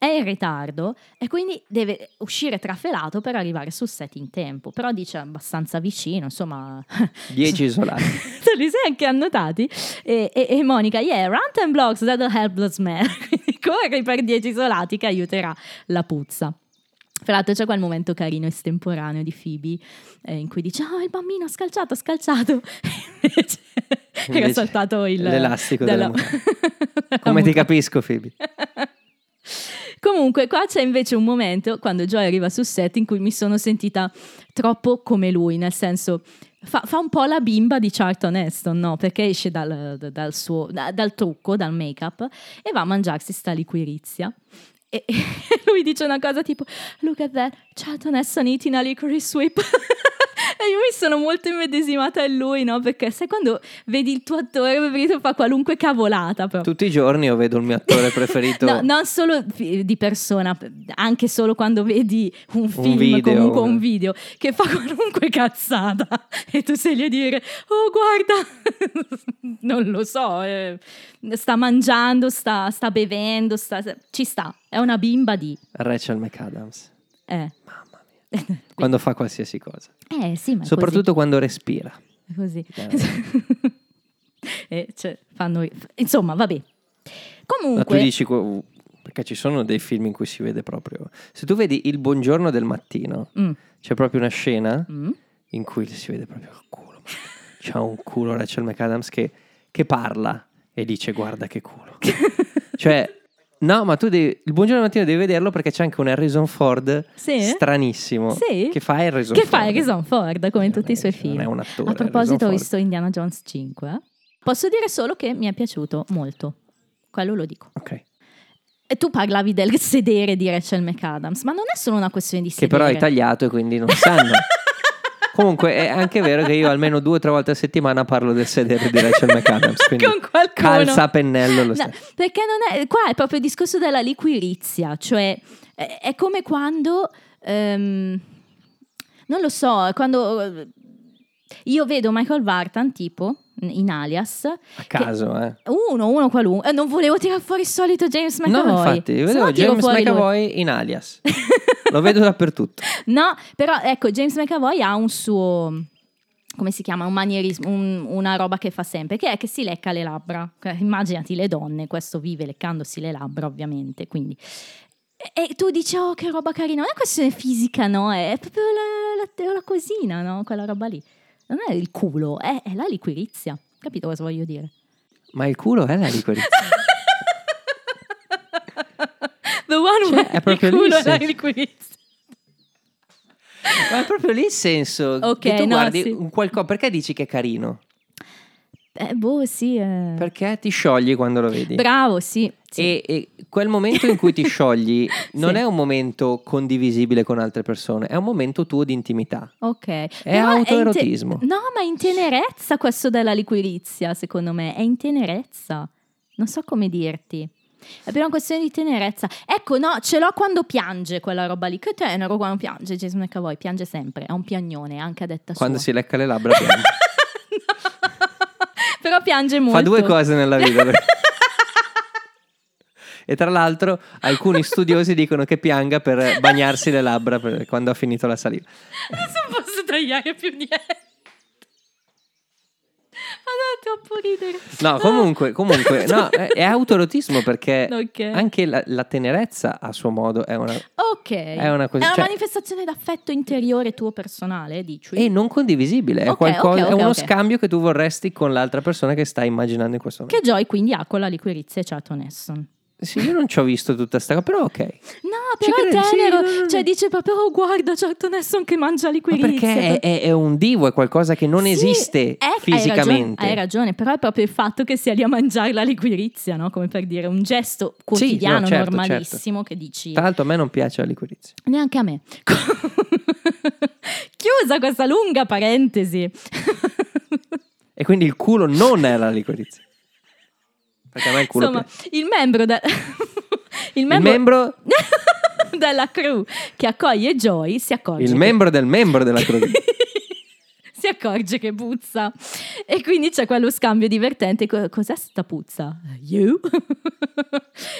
è in ritardo e quindi deve uscire trafelato per arrivare sul set in tempo. Però dice abbastanza vicino, insomma... <laughs> 10 isolati. <laughs> Te li sei anche annotati? E, e- e Monica, yeah, run 10 blocks, that'll help the smell. <laughs> Corri per 10 isolati che aiuterà la puzza. Fra l'altro c'è quel momento carino estemporaneo di Phoebe eh, in cui dice, oh il bambino ha scalciato, ha scalciato. Invece era Invece saltato il... l'elastico della mu- della Come ti capisco, Phoebe? Comunque, qua c'è invece un momento quando Joy arriva sul set in cui mi sono sentita troppo come lui, nel senso. Fa, fa un po' la bimba di Charlton Heston, no? Perché esce dal, da- dal suo, da- dal trucco, dal make-up e va a mangiarsi sta liquirizia. E, <laughs> e lui dice una cosa tipo: Look at that, Charlton Heston eating a licorice whip. <laughs> e io mi sono molto immedesimata in lui, no? Perché sai quando vedi il tuo attore preferito fa qualunque cavolata proprio. Tutti i giorni io vedo il mio attore <laughs> preferito. No, non solo di persona, anche solo quando vedi un film, video, comunque un- un video, che fa qualunque cazzata <laughs> e tu sei lì a dire, oh guarda, <laughs> non lo so, eh, sta mangiando, sta, sta bevendo, sta- ci sta, è una bimba di... Rachel McAdams. Eh, <laughs> Quando fa qualsiasi cosa. eh sì, ma Soprattutto quando respira. così. è così. E, <laughs> cioè, fanno... Insomma, vabbè. Ma tu Comunque... dici, perché ci sono dei film in cui si vede proprio... Se tu vedi Il buongiorno del mattino, Mm, c'è proprio una scena mm. in cui si vede proprio il culo. <laughs> C'ha un culo Rachel McAdams che, che parla e dice guarda che culo. cioè, No, ma tu devi. Il buongiorno mattino devi vederlo perché c'è anche un Harrison Ford Sì? stranissimo. Sì? Che fa Harrison Che Ford. fa Harrison Ford, come in tutti i suoi Non film. è un attore, A proposito, ho visto Indiana Jones 5. eh. Posso dire solo che mi è piaciuto molto. Quello lo dico. Ok. E tu parlavi del sedere di Rachel McAdams, ma non è solo una questione di Che sedere. però è tagliato e quindi non sanno. <laughs> Comunque è anche vero che io almeno due o tre volte a settimana parlo del sedere di Rachel McAdams. <laughs> Con qualcuno. calza a pennello lo No, perché non è, qua è proprio il discorso della liquirizia, cioè è, è come quando, ehm, non lo so, quando eh, io vedo Michael Vartan tipo in Alias, A caso, eh. uno, uno qualunque, eh, non volevo tirare fuori il solito James McAvoy. No, infatti, io vedevo tiro James fuori lui. McAvoy in alias. <laughs> Lo vedo dappertutto. No, però ecco, James McAvoy ha un suo come si chiama? Un manierismo, un- una roba che fa sempre, che è che si lecca le labbra. Eh, Immaginati le donne, questo vive leccandosi le labbra, ovviamente. Quindi. E e tu dici, oh, che roba carina. Non è questione fisica, no? È proprio la, la- la cosina, no? Quella roba lì. Non è il culo, è, è la liquirizia. Capito cosa voglio dire? Ma il culo è la liquirizia. <laughs> The one Cioè, è proprio il lì culo il è la liquirizia. Ma è proprio lì il senso. Ok, che tu no, guardi sì. un qualcosa. Perché dici che è carino? Eh, boh, sì. eh. Perché ti sciogli quando lo vedi. Bravo, sì. sì. E, e quel momento in cui ti sciogli <laughs> non Sì. è un momento condivisibile con altre persone, è un momento tuo di intimità. Ok. È Però in te- autoerotismo. no, ma è in tenerezza questo della liquirizia, secondo me. È in tenerezza. Non so come dirti. È una questione di tenerezza. Ecco, no, ce l'ho quando piange quella roba lì. Che tenero quando piange. Jason McAvoy piange sempre. È un piagnone, anche a detta Quando sua. si lecca le labbra piange. <laughs> Però piange molto. Fa due cose nella vita. <laughs> e tra l'altro alcuni studiosi dicono che pianga per bagnarsi le labbra per- quando ha finito la saliva. Adesso non posso tagliare più niente. È troppo ridere. No, comunque, comunque no, <laughs> è, è autoerotismo perché Ok. anche la, la tenerezza a suo modo è una... Ok. È una cosa- cioè- manifestazione d'affetto interiore tuo personale, dici? E non condivisibile, è, Ok, qualcosa- è uno scambio che tu vorresti con l'altra persona che stai immaginando in questo Che momento. Joy quindi ha con la liquirizia e Charlton Heston. Sì, io non ci ho visto tutta sta cosa, però ok. No, però è credo, sì, tenero. no, no. Cioè dice proprio, oh guarda Charlton Heston che mangia Ma liquirizia. perché è, è- è un divo, è qualcosa che non Sì, esiste hai fisicamente. ragione, Hai ragione, però è proprio il fatto che sia lì a mangiare la liquirizia, no? Come per dire, un gesto quotidiano, no, certo, normalissimo che dici... Tra l'altro a me non piace la liquirizia. Neanche a me. <laughs> Chiusa questa lunga parentesi. E quindi il culo non è la liquirizia. Perché a me il culo Insomma, piace. il membro, de- <laughs> il Il membro, membro, <laughs> della crew che accoglie Joy si accorge il che- membro del membro della crew. <laughs> si accorge che puzza e quindi c'è quello scambio divertente Co- cos'è sta puzza? you?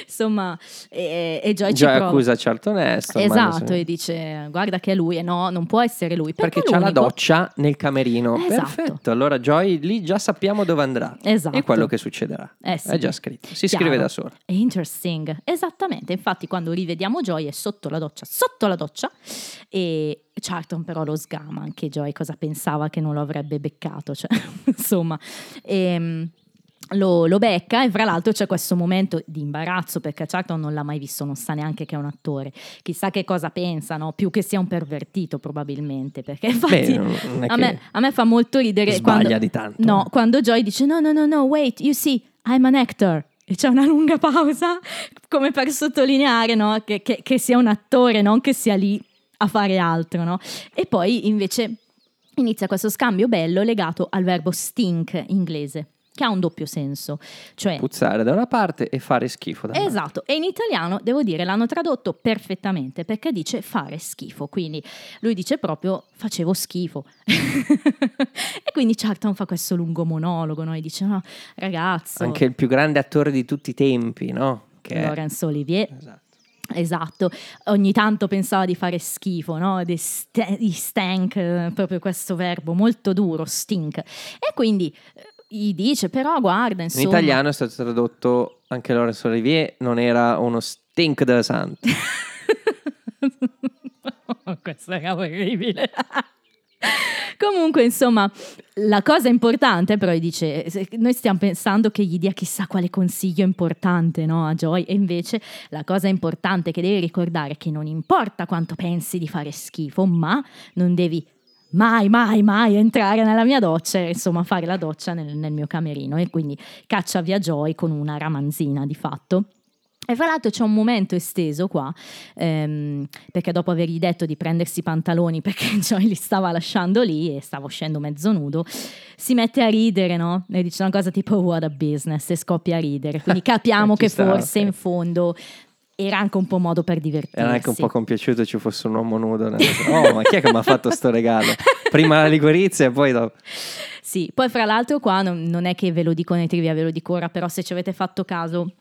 Insomma e, e Joy ci Già prova accusa Charlton Heston. esatto e dice guarda che è lui e no non può essere lui perché, Perché c'ha la doccia nel camerino. Esatto. Perfetto. Allora Joy lì già sappiamo dove andrà. Esatto. E quello che succederà. Eh sì. È già scritto. Si Chiaro. scrive da sola. Interesting, esattamente. Infatti, quando rivediamo Joy è sotto la doccia, sotto la doccia, e Charlton però lo sgama. Anche Joy cosa pensava che non lo avrebbe beccato, cioè, <laughs> insomma. Ehm, lo, lo becca e fra l'altro c'è questo momento di imbarazzo perché Charlton non l'ha mai visto, non sa neanche che è un attore, chissà che cosa pensa, no? più che sia un pervertito probabilmente, perché infatti Beh, a, me, a me fa molto ridere sbaglia quando, di tanto. No, quando Joy dice no, no, no, no, wait, you see, I'm an actor. E c'è una lunga pausa come per sottolineare no, che, che- che sia un attore, non che sia lì a fare altro. No? E poi invece inizia questo scambio bello legato al verbo stink inglese, che ha un doppio senso. Cioè, Puzzare da una parte e fare schifo dall'altra. Esatto, e in italiano devo dire l'hanno tradotto perfettamente perché dice fare schifo, quindi lui dice proprio facevo schifo. <laughs> e quindi Charlton fa questo lungo monologo, no? e dice no, ragazzo, Anche il più grande attore di tutti i tempi, no? Che è- Laurence Olivier. Esatto. Esatto, ogni tanto pensava di fare schifo, no? Di, st- di stank, eh, proprio questo verbo molto duro, stink. E quindi eh, gli dice, però guarda, In insomma... italiano è stato tradotto anche Laurence Olivier, non era uno stink da santo. <laughs> Questo era orribile. Comunque, insomma, La cosa importante, però, dice: se- Noi stiamo pensando che gli dia chissà quale consiglio importante no, a Joy, e invece la cosa importante che devi ricordare è che non importa quanto pensi di fare schifo, ma non devi mai, mai, mai entrare nella mia doccia, e, insomma, fare la doccia nel, nel mio camerino. E quindi caccia via Joy con una ramanzina di fatto. E fra l'altro c'è un momento esteso qua, ehm, perché dopo avergli detto di prendersi i pantaloni <laughs> perché Joy li stava lasciando lì e stava uscendo mezzo nudo, si mette a ridere, no? E dice una cosa tipo what a business e scoppia a ridere. Quindi <laughs> capiamo Ci che sta, forse ok. in fondo era anche un po' modo per divertirsi. Era anche un po' compiaciuto ci fosse un uomo nudo. nel- Oh, ma chi è che mi ha fatto sto regalo? Prima la ligorizia e poi dopo. Sì, poi fra l'altro qua non, non è che ve lo dico nei trivia, ve lo dico ora, però se ci avete fatto caso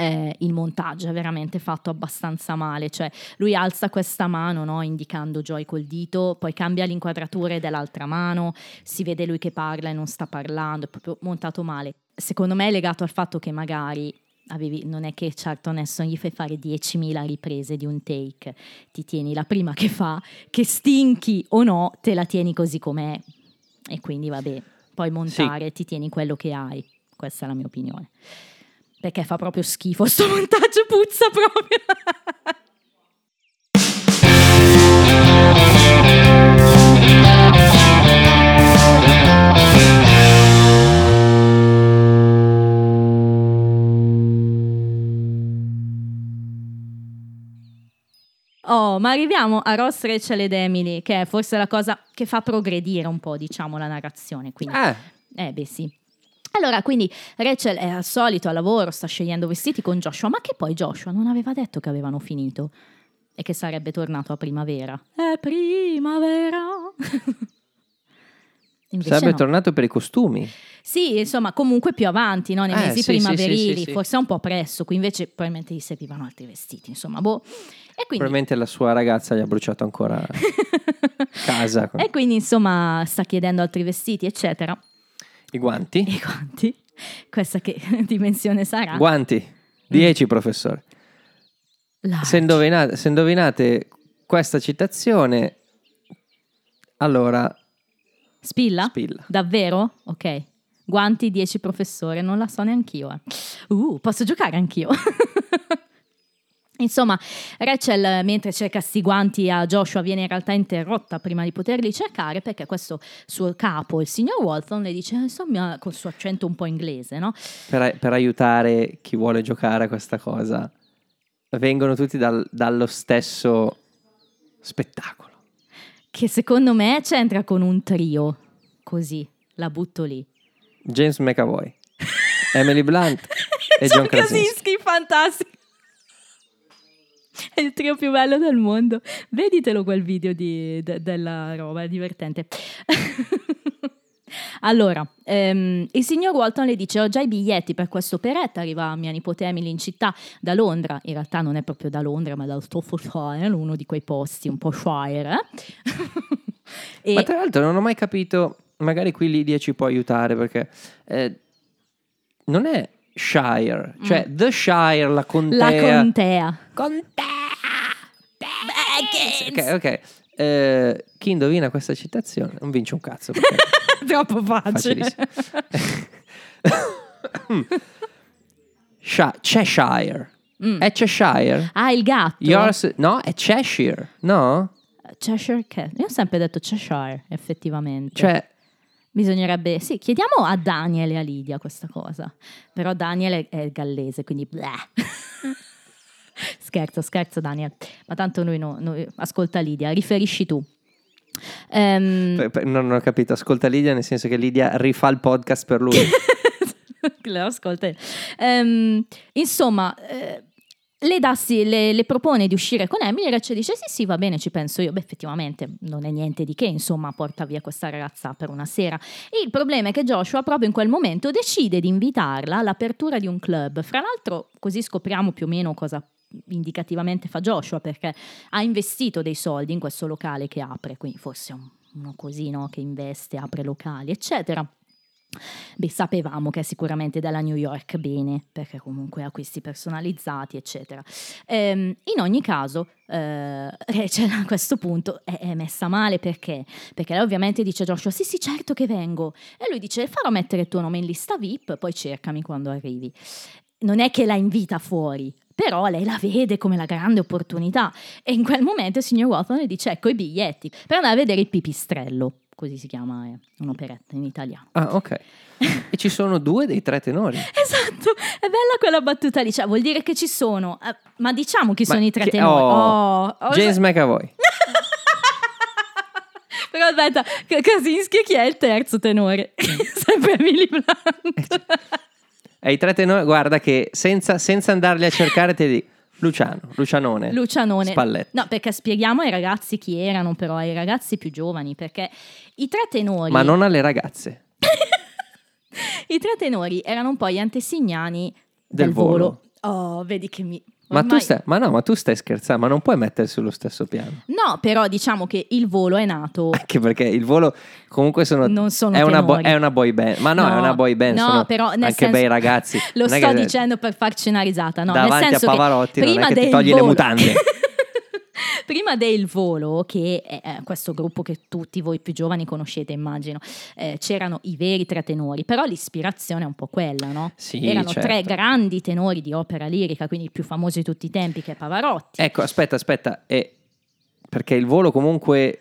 eh, il montaggio è veramente fatto abbastanza male, cioè lui alza questa mano no, indicando Joy col dito, poi cambia l'inquadratura dell'altra mano, si vede lui che parla e non sta parlando, è proprio montato male. Secondo me è legato al fatto che magari avevi, non è che certo adesso gli fai fare 10.000 riprese di un take, ti tieni la prima che fa, che stinchi o no, te la tieni così com'è e quindi vabbè, poi montare ti tieni quello che hai, questa è la mia opinione. Perché fa proprio schifo sto <laughs> montaggio, puzza proprio. Oh, ma arriviamo a Ross, Rachel ed Emily, che è forse la cosa che fa progredire un po', diciamo, la narrazione. Quindi, Eh, eh, beh, sì. Allora, quindi Rachel è al solito al lavoro, sta scegliendo vestiti con Joshua, ma che poi Joshua non aveva detto che avevano finito e che sarebbe tornato a primavera. È primavera. <laughs> Invece sarebbe no. tornato per i costumi. Sì, insomma, comunque più avanti, no? nei Eh, mesi sì, primaverili, sì, sì. forse un po' presto, qui invece probabilmente gli servivano altri vestiti, insomma, boh. E quindi... Probabilmente la sua ragazza gli ha bruciato ancora <laughs> casa. E quindi, insomma, sta chiedendo altri vestiti, eccetera. I guanti. E quanti? Questa che <laughs> dimensione sarà? Guanti. 10, professore. Large. Se indovinate, se indovinate questa citazione, allora Spilla? spilla. Davvero? Ok. Guanti 10 professore, non la so neanch'io. Eh. Uh, posso giocare anch'io. <laughs> Insomma, Rachel, eh, mentre cerca sti guanti a Joshua, viene in realtà interrotta prima di poterli cercare perché questo suo capo, il signor Walton, le dice, insomma, col suo accento un po' inglese, no? Per, per aiutare chi vuole giocare a questa cosa, vengono tutti dal- dallo stesso spettacolo. Che secondo me c'entra con un trio. Così, la butto lì. James McAvoy, <laughs> Emily Blunt e John Krasinski. fantastico. È il trio più bello del mondo. Veditelo quel video di- de- della roba, è divertente. <laughs> allora, ehm, il signor Walton le dice: Ho già i biglietti per questo operetta. Arriva mia nipote Emily in città da Londra. In realtà non è proprio da Londra, ma dal Staffordshire, uno di quei posti un po' shire. eh. <laughs> Ma e tra l'altro non ho mai capito, magari qui Lidia ci può aiutare perché eh, non è Shire, cioè The Shire, la la contea. contea. contea. Ok, ok. Eh, chi indovina questa citazione non vince un cazzo. <laughs> Troppo facile. <laughs> Sha- Cheshire. Mm. È Cheshire? Ah, il gatto. Yours- no, è Cheshire. No? Cheshire Cat. Io ho sempre detto Cheshire, effettivamente. Cioè, Bisognerebbe... Sì, chiediamo a Daniel e a Lidia questa cosa. Però Daniel è, è gallese, quindi... bleh. <laughs> scherzo, scherzo Daniel. Ma tanto noi no... noi- Ascolta Lidia, riferisci tu. Per- per- non ho capito. Ascolta Lidia nel senso che Lidia rifà il podcast per lui. <laughs> Lo ascolta. Ehm, insomma, eh, le, dassi- le- le propone di uscire con Emily e Rachel dice sì sì va bene ci penso io. Beh effettivamente non è niente di che, insomma porta via questa ragazza per una sera. Il problema è che Joshua proprio in quel momento decide di invitarla all'apertura di un club. Fra l'altro così scopriamo più o meno cosa indicativamente fa Joshua perché ha investito dei soldi in questo locale che apre, quindi forse uno così no? che investe, apre locali eccetera. Beh, sapevamo che è sicuramente dalla New York bene, perché comunque ha acquisti personalizzati, eccetera. Ehm, in ogni caso, eh, <laughs> Rachel a questo punto è, è messa male perché? Perché lei ovviamente dice a Joshua: Sì, sì, certo che vengo. E lui dice: Farò mettere il tuo nome in lista VIP, poi cercami quando arrivi. Non è che la invita fuori. Però lei la vede come la grande opportunità e in quel momento il signor Watson le dice ecco i biglietti per andare a vedere il pipistrello, così si chiama eh, un'operetta in italiano. Ah, ok. e ci sono due dei tre tenori. <laughs> Esatto, è bella quella battuta lì, cioè vuol dire che ci sono, eh, ma diciamo chi Ma sono i tre che- tenori. oh, Oh, oh, James McAvoy. <laughs> Però aspetta, K- Kaczynski chi è il terzo tenore? <laughs> Sempre Emily Blunt. E i tre tenori, guarda che senza, senza andarli a <laughs> cercare ti dico Luciano, Lucianone. Lucianone. Spalletti. No, perché spieghiamo ai ragazzi chi erano, però ai ragazzi più giovani, perché i tre tenori... Ma non alle ragazze. <laughs> I tre tenori erano un po' gli antesignani Del del, volo. volo. Oh, vedi che mi... Ma, tu stai, ma no, ma tu stai scherzando, ma non puoi mettere sullo stesso piano. No, però diciamo che il volo è nato... <laughs> Anche perché il volo comunque sono, Non sono è, una bo- è una boy band. Ma no, è una boy band, no, però nel anche senso- bei ragazzi. <laughs> Lo è sto che- dicendo per farci una risata, no? Davanti nel a senso che Pavarotti non è prima che ti togli le volo- mutande. <laughs> prima del volo, che è eh, questo gruppo che tutti voi più giovani conoscete, immagino, eh, c'erano i veri tre tenori, però l'ispirazione è un po' quella, no? Sì, Erano certo. tre grandi tenori di opera lirica, quindi il più famoso di tutti i tempi, che è Pavarotti. Ecco, aspetta, aspetta. E perché il volo comunque,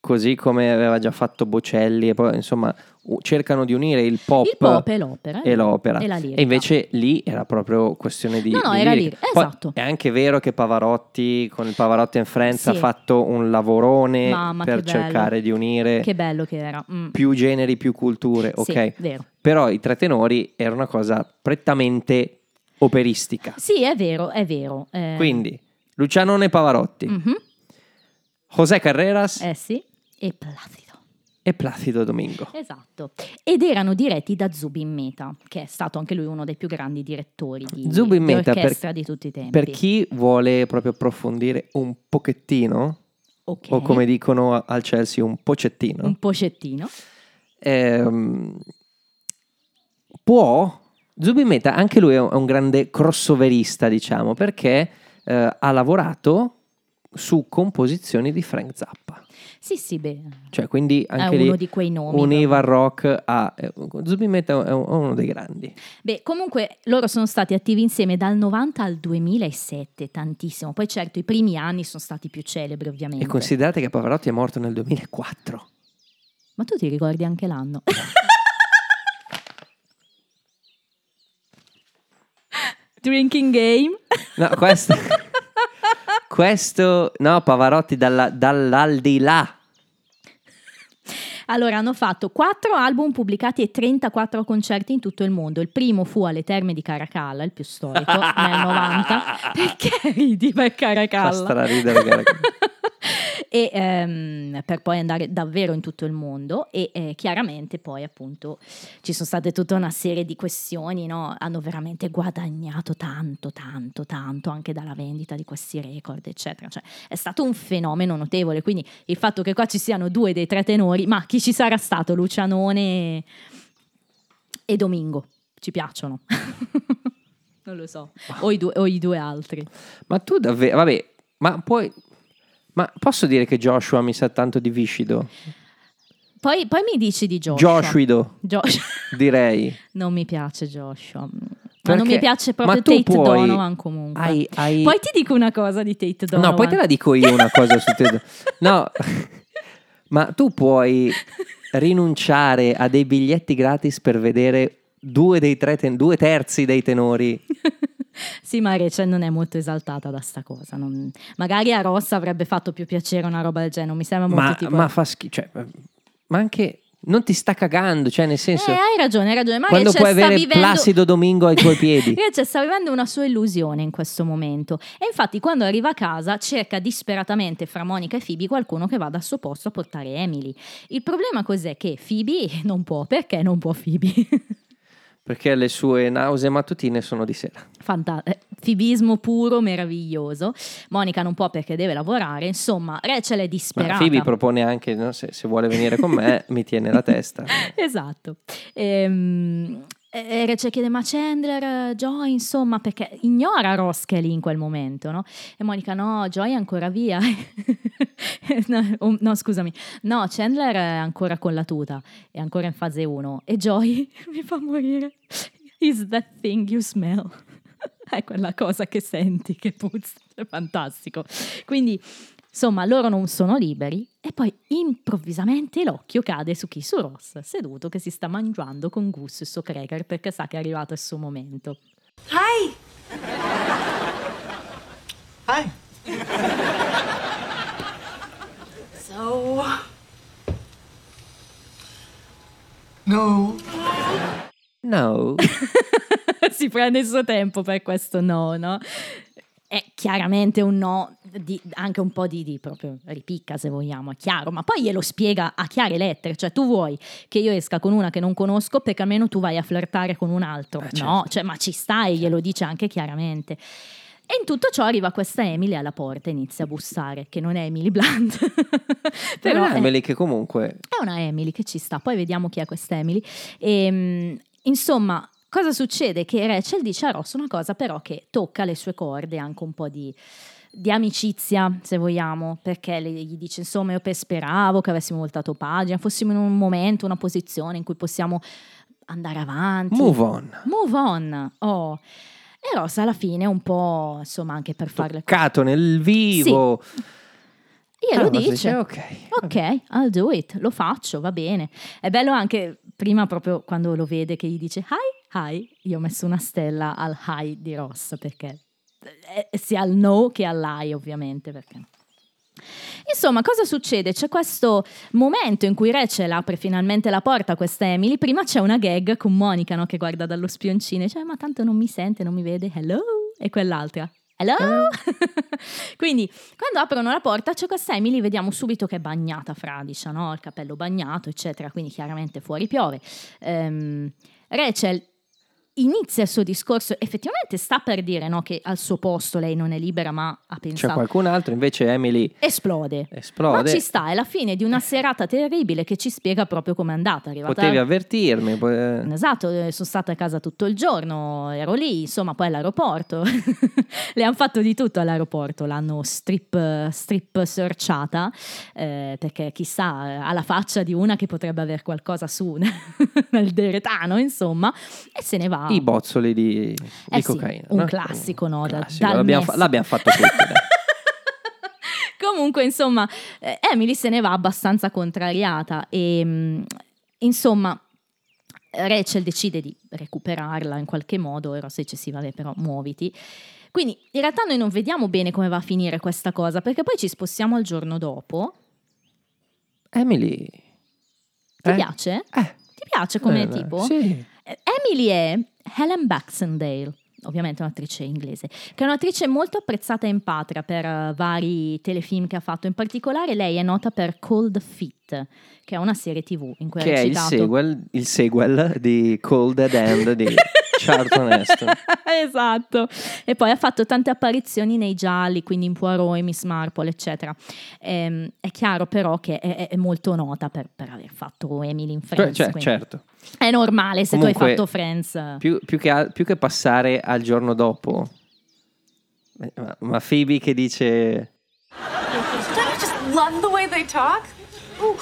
così come aveva già fatto Bocelli, e poi insomma, cercano di unire il pop, il pop e l'opera. e l'opera. E lirica. invece lì era proprio questione di. No, no, di era lirica. esatto. È anche vero che Pavarotti, con il Pavarotti and Friends, ha Sì. fatto un lavorone Mamma, per cercare di unire Che bello che era. mm. più generi, più culture. Sì, Ok. vero. Però i tre tenori era una cosa prettamente operistica. Sì, è vero, è vero. eh, Quindi Lucianone Pavarotti, mhm, José Carreras Eh sì, e Placido. E Placido Domingo. Esatto. Ed erano diretti da Zubin Mehta, che è stato anche lui uno dei più grandi direttori di, Zubin di Mehta, per- orchestra di tutti i tempi. Per chi vuole proprio approfondire un pochettino, Ok. o come dicono al Chelsea, un pocettino, Un pocettino. ehm, può... Zubin Mehta, anche lui è un, è un grande crossoverista, diciamo, perché eh, ha lavorato su composizioni di Frank Zappa. Sì, sì, beh, Cioè, quindi è anche uno lì di quei nomi. univa il rock a... eh, è un- è uno dei grandi. Beh, comunque loro sono stati attivi insieme dal 90 al 2007, tantissimo. Poi certo i primi anni sono stati più celebri, ovviamente. E considerate che Pavarotti è morto nel 2004. Ma tu ti ricordi anche l'anno? <laughs> Drinking game. No, questo... <laughs> questo... No, Pavarotti dalla, dall'aldilà. Allora, hanno fatto quattro album pubblicati e 34 concerti in tutto il mondo. Il primo fu alle Terme di Caracalla, il più storico, nel 90. <laughs> Perché ridi per Fa Caracalla? straridere. <laughs> cara. E ehm, per poi andare davvero in tutto il mondo e eh, chiaramente poi appunto ci sono state tutta una serie di questioni, no? hanno veramente guadagnato tanto, tanto, tanto anche dalla vendita di questi record, eccetera. Cioè, è stato un fenomeno notevole, quindi il fatto che qua ci siano due dei tre tenori, ma chi ci sarà stato? Lucianone e Domingo, ci piacciono? <laughs> non lo so, o i due, o i due altri. Ma tu davvero... Vabbè, ma poi... Ma posso dire che Joshua mi sa tanto di viscido? Poi, poi mi dici di Joshua. Joshuido, Joshua. <laughs> direi. Non mi piace Joshua. Ma Perché- non mi piace ma proprio Tate puoi- Donovan comunque. hai- hai- Poi ti dico una cosa di Tate Donovan. No, poi te la dico io una cosa su te. <laughs> No, <laughs> ma tu puoi rinunciare a dei biglietti gratis per vedere due dei tre ten- due terzi dei tenori. Sì, ma Rachel non è molto esaltata da sta cosa. non- Magari a Rossa avrebbe fatto più piacere una roba del genere. Non mi sembra molto Ma, tipo... ma fa schifo. Cioè, ma anche non ti sta cagando, cioè nel senso Eh, hai ragione, hai ragione. Ma quando Rachel puoi sta avere vivendo... Placido Domingo ai tuoi <laughs> piedi. Rachel sta vivendo una sua illusione in questo momento e infatti quando arriva a casa cerca disperatamente fra Monica e Phoebe qualcuno che vada al suo posto a portare Emily. Il problema cos'è? Che Phoebe non può, perché non può Phoebe? <laughs> Perché le sue nausee mattutine sono di sera. Fanta- eh, fibismo puro, meraviglioso. Monica non può perché deve lavorare. Insomma, Rachel è Ma disperata. Phoebe propone anche, no, se, se vuole venire con me, <laughs> mi tiene la testa. esatto. Ehm, e Rachel chiede: Ma Chandler, Joy, insomma, perché ignora Ross che è lì in quel momento, no? E Monica: No, Joy è ancora via. <laughs> no, oh, no, scusami. No, Chandler è ancora con la tuta, è ancora in fase 1. E Joy <laughs> mi fa morire. Is that thing you smell? <laughs> è quella cosa che senti che puzza, è fantastico. Quindi, insomma, loro non sono liberi e poi improvvisamente l'occhio cade su chi? Su Ross, seduto che si sta mangiando con gusto il suo cracker perché sa che è arrivato il suo momento. Hi. Hi. So, No. No. <laughs> si prende il suo tempo per questo no, no? È chiaramente un no, di- anche un po' di, di proprio ripicca se vogliamo, è chiaro, ma poi glielo spiega a chiare lettere, cioè tu vuoi che io esca con una che non conosco perché almeno tu vai a flirtare con un altro, certo. no, cioè ma ci stai, glielo dice anche chiaramente. E in tutto ciò arriva questa Emily alla porta e inizia a bussare, che non è Emily Blunt, <laughs> però è- Emily che comunque è una Emily che ci sta, poi vediamo chi è questa Emily. Ehm, insomma, cosa succede? Che Rachel dice a Ross una cosa però che tocca le sue corde, anche un po' di, di amicizia, se vogliamo, perché le- gli dice insomma io per speravo che avessimo voltato pagina, fossimo in un momento, una posizione in cui possiamo andare avanti. move on. Move on. Oh. E Ross alla fine un po', insomma, anche per farle Toccato nel vivo. glielo Ah, ma si dice. ok. Ok, I'll do it, lo faccio, va bene. È bello anche prima proprio quando lo vede che gli dice hi, hi, io ho messo una stella al hi di Ross perché eh, sia al no che all'hi ovviamente perché Insomma, cosa succede? C'è questo momento in cui Rachel apre finalmente la porta a questa Emily. Prima c'è una gag con Monica no, che guarda dallo spioncino e dice: Ma tanto non mi sente, non mi vede. Hello? E quell'altra. Hello? <laughs> Quindi, quando aprono la porta, c'è questa Emily, vediamo subito che è bagnata fradicia, no? Il capello bagnato, eccetera. Quindi, chiaramente fuori piove. Ehm, Rachel inizia il suo discorso, effettivamente sta per dire no, che al suo posto lei non è libera, ma ha C'è pensato. qualcun altro, invece Emily Esplode. esplode. Ma ci sta, è la fine di una serata terribile che ci spiega proprio com'è andata. È arrivata- Potevi avvertirmi. poi- eh, Esatto, eh, sono stata a casa tutto il giorno, ero lì, insomma, poi all'aeroporto. <laughs> Le hanno fatto di tutto all'aeroporto, l'hanno strip, strip searchata, eh, perché chissà, eh, ha la faccia di una che potrebbe avere qualcosa su <laughs> nel deretano, insomma, e se ne va. I bozzoli di, di Eh sì, cocaina. un no? classico, no? Da- Classico, dal L'abbiamo, fa- l'abbiamo fatto tutti. <laughs> Comunque, insomma, eh, Emily se ne va abbastanza contrariata e, mh, insomma, Rachel decide di recuperarla in qualche modo Ross dice sì, vabbè, però muoviti. Quindi, in realtà noi non vediamo bene come va a finire questa cosa, perché poi ci spostiamo al giorno dopo. Emily. Ti Eh? piace? Eh. Ti piace come Eh, tipo? Sì. Emily è Helen Baxendale, ovviamente un'attrice inglese, che è un'attrice molto apprezzata in patria per eh, vari telefilm che ha fatto. In particolare lei è nota per Cold Feet, che è una serie tv in cui Che ha è il sequel, il sequel di Cold Dead End di <laughs> Charlton Heston. <laughs> esatto. E poi ha fatto tante apparizioni nei gialli, quindi in Poirot e Miss Marple, eccetera. Ehm, è chiaro però che è, è molto nota per, per aver fatto Emily in Friends. cioè, certo. È normale se tu Comunque, hai fatto Friends. Più, più che, più che passare al giorno dopo, eh, ma, ma Phoebe che dice... Don't you just love the way they talk? Ooh.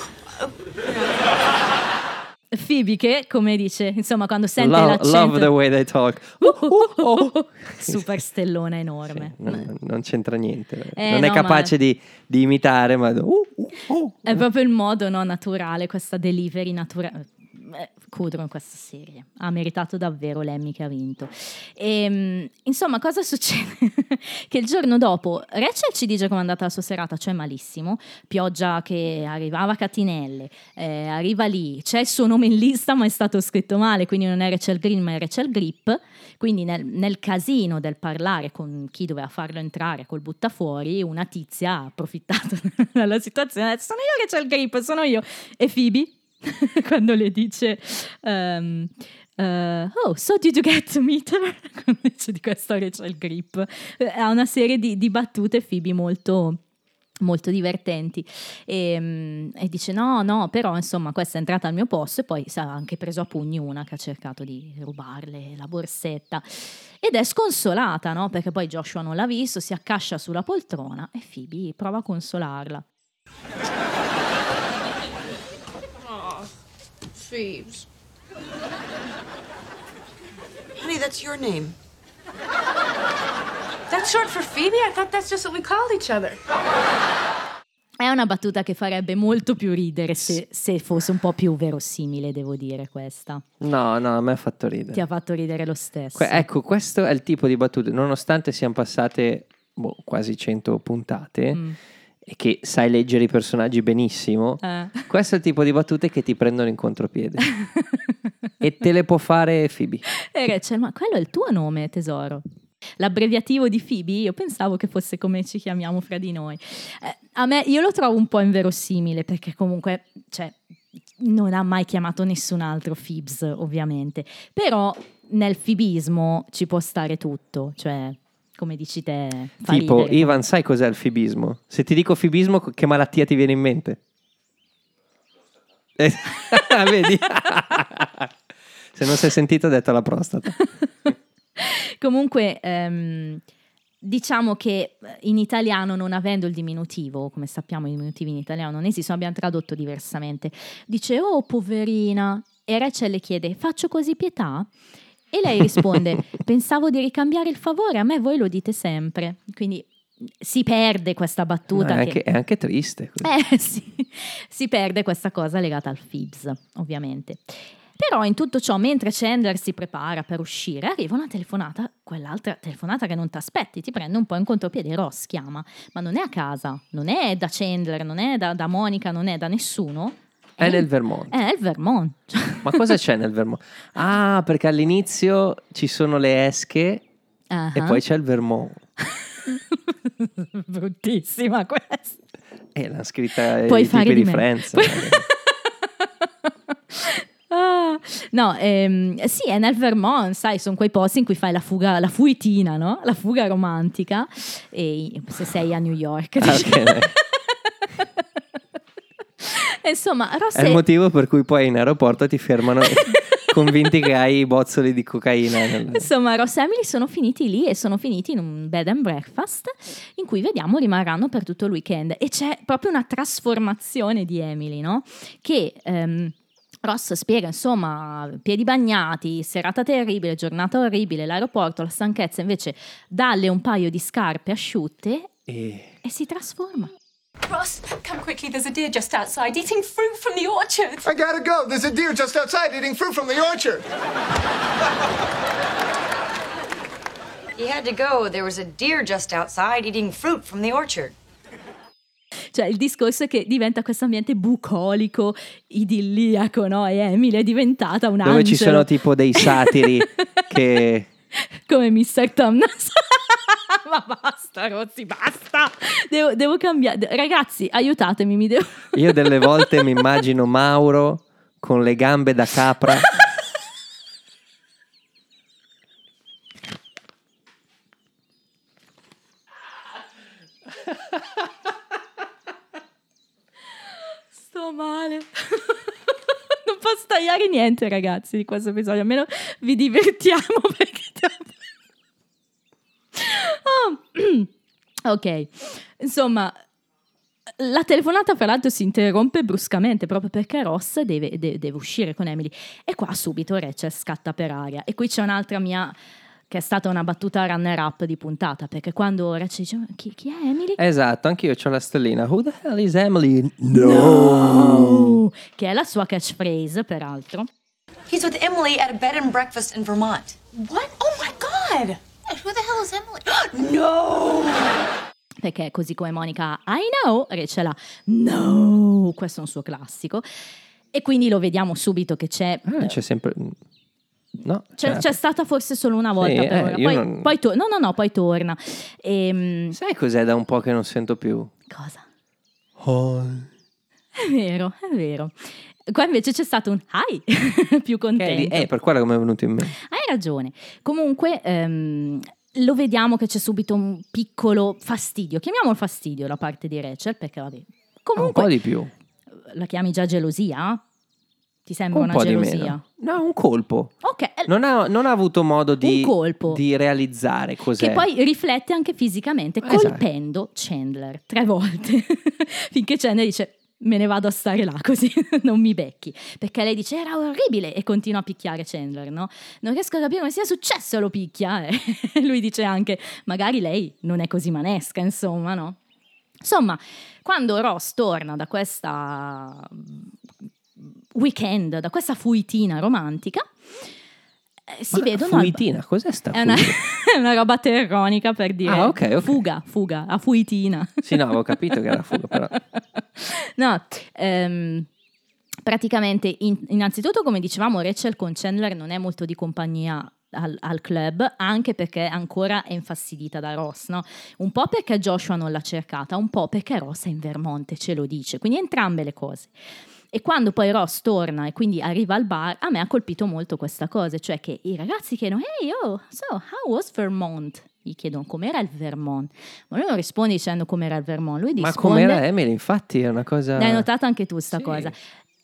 Phoebe che, come dice, insomma, quando sente Love, l'accento... love the way they talk. <laughs> Super stellona enorme. Sì, non, non c'entra niente. Eh, non è no, capace di, di imitare, ma... uh, uh, uh. È proprio il modo no, naturale, questa delivery naturale. Eh, questa serie ha meritato davvero l'Emmy che ha vinto. E, insomma, cosa succede? <laughs> che il giorno dopo Rachel ci dice come è andata la sua serata, cioè malissimo. Pioggia che arrivava a catinelle, eh, arriva lì, c'è il suo nome in lista, ma è stato scritto male, quindi non è Rachel Green, ma è Rachel Grip. Quindi nel, nel casino del parlare con chi doveva farlo entrare col buttafuori, una tizia ha approfittato <laughs> della situazione sono io Rachel Grip, sono io. E Phoebe, <laughs> quando le dice ehm, eh, oh, so did you get to meet her? <laughs> Dice di questa Rachel Grip. Eh, Ha una serie di, di battute Phoebe molto molto divertenti e, mm, e dice no no però insomma questa è entrata al mio posto e poi sa, ha anche preso a pugni una che ha cercato di rubarle la borsetta ed è sconsolata no perché poi Joshua non l'ha visto si accascia sulla poltrona e Phoebe prova a consolarla Phoebes. Honey, that's your name. That's short for Phoebe? I thought that's just what we called each other. è una battuta che farebbe molto più ridere se, se fosse un po' più verosimile devo dire questa No, no, a me ha fatto ridere. ti ha fatto ridere lo stesso Que- ecco, questo è il tipo di battute, nonostante siano passate boh, quasi 100 puntate Mm. E che sai leggere i personaggi benissimo, Eh. questo è il tipo di battute che ti prendono in contropiede. <laughs> e te le può fare Phoebe. E Rachel, ma quello è il tuo nome, tesoro. L'abbreviativo di Phoebe, io pensavo che fosse come ci chiamiamo fra di noi. Eh, a me, io lo trovo un po' inverosimile perché comunque, cioè, non ha mai chiamato nessun altro Phoebes, ovviamente. Però nel fibismo ci può stare tutto, cioè, come dici te, tipo, ridere. Ivan, sai cos'è il fibismo? Se ti dico fibismo, che malattia ti viene in mente? Eh, <laughs> Vedi? <laughs> Se non si è sentito, ho detto la prostata. <laughs> Comunque, ehm, diciamo che in italiano, non avendo il diminutivo, come sappiamo i diminutivi in italiano non esistono, abbiamo tradotto diversamente. Dice, oh poverina, e Rachel le chiede, faccio così pietà? E lei risponde, <laughs> pensavo di ricambiare il favore, a me voi lo dite sempre. Quindi si perde questa battuta. È, che- anche, è anche triste. eh <laughs> sì, si perde questa cosa legata al Fibs, ovviamente. Però in tutto ciò, mentre Chandler si prepara per uscire, arriva una telefonata, quell'altra telefonata che non ti aspetti, ti prende un po' in contropiede, Ross chiama, ma non è a casa, non è da Chandler, non è da, da Monica, non è da nessuno. È nel Vermont. È il Vermont. Ma cosa c'è nel Vermont? Ah, perché all'inizio ci sono le esche Ah, e poi c'è il Vermont. <laughs> Bruttissima questa. E l'hanno scritta Puoi i fare tipi di di. Friends. Puoi- <laughs> Ah, no, ehm, sì, è nel Vermont, sai, sono quei posti in cui fai la fuga, la fuitina, no? La fuga romantica, e se sei a New York. Diciamo. ok. <laughs> Insomma, Ross È il motivo per cui poi in aeroporto ti fermano <laughs> convinti che hai i bozzoli di cocaina. Insomma, Ross e Emily sono finiti lì e sono finiti in un bed and breakfast in cui vediamo rimarranno per tutto il weekend e c'è proprio una trasformazione di Emily, no? Che ehm, Ross spiega, insomma, piedi bagnati, serata terribile, giornata orribile, l'aeroporto, la stanchezza, invece dalle un paio di scarpe asciutte E... e si trasforma. Ross, come quickly. There's a deer just outside eating fruit from the orchard. I gotta go. There's a deer just outside eating fruit from the orchard. He had to go. There was a deer just outside eating fruit from the orchard. Cioè, il discorso è che diventa questo ambiente bucolico, idilliaco, no? E Emily è diventata un Dove ci angelo. sono tipo dei satiri <laughs> che... come Mr. Thomas. <laughs> Ma basta, Rossi, basta. Devo, devo cambiare. Ragazzi, aiutatemi, mi devo... <laughs> Io delle volte mi immagino Mauro con le gambe da capra. Sto male. <laughs> non posso tagliare niente, ragazzi, di questo episodio. Almeno vi divertiamo perché... Ah, <clears throat> ok, insomma... La telefonata, fra l'altro, si interrompe bruscamente proprio perché Ross deve, de- deve uscire con Emily. E qua subito Rachel scatta per aria. E qui c'è un'altra mia, che è stata una battuta runner-up di puntata. Perché quando Rachel dice: "Ma Chi, chi è Emily? Esatto, anch'io ho la stellina. Who the hell is Emily? No! Che è la sua catchphrase, peraltro. He's with Emily at a bed and breakfast in Vermont. What? Oh my god! Who the hell is Emily? <gasps> no! Perché così come Monica I know, Rachel ha no, questo è un suo classico. E quindi lo vediamo subito che c'è. Ah, c'è sempre... No, C'è, certo. c'è stata forse solo una volta Sì, per eh, Poi, non- poi to- no, no, no, poi torna. Ehm, Sai cos'è da un po' che non sento più? cosa? È vero, è vero. Qua invece c'è stato un hi <laughs> più contento. è per quello che mi è venuto in mente. Hai ragione. Comunque ehm, lo vediamo che c'è subito un piccolo fastidio. Chiamiamolo fastidio da parte di Rachel perché vabbè. Ah, un Comunque po' di più. la chiami già gelosia? Ti sembra Un una po' di gelosia? meno. No, un colpo. Ok, eh, Non ha, non ha avuto modo di, Un colpo. di realizzare cos'è. che poi riflette anche fisicamente, Esatto. colpendo Chandler tre volte, <laughs> finché Chandler dice me ne vado a stare là <laughs> così non mi becchi, perché lei dice era orribile e continua a picchiare Chandler, no? Non riesco a capire come sia successo lo picchia <laughs> e lui dice anche magari lei non è così manesca, insomma, no? Insomma, quando Ross torna da questa weekend, da questa fuitina romantica, si Ma vedono al- Fuitina, cos'è sta è una, <laughs> una roba terronica per dire Ah, ok, ok. fuga, fuga, a fuitina. Sì, no, avevo capito che era fuga, però. <laughs> no, ehm, praticamente, in- innanzitutto, come dicevamo, Rachel con Chandler non è molto di compagnia. Al, al club anche perché ancora è infastidita da Ross, no? Un po' perché Joshua non l'ha cercata, un po' perché Ross è in Vermont ce lo dice, quindi entrambe le cose. E quando poi Ross torna e quindi arriva al bar, a me ha colpito molto questa cosa, cioè che i ragazzi chiedono Hey, oh, so how was Vermont? Gli chiedono com'era il Vermont. Ma lui non risponde dicendo com'era il Vermont, lui Ma risponde... com'era Emily? Infatti è una cosa... L'hai notata anche tu sta Sì. cosa.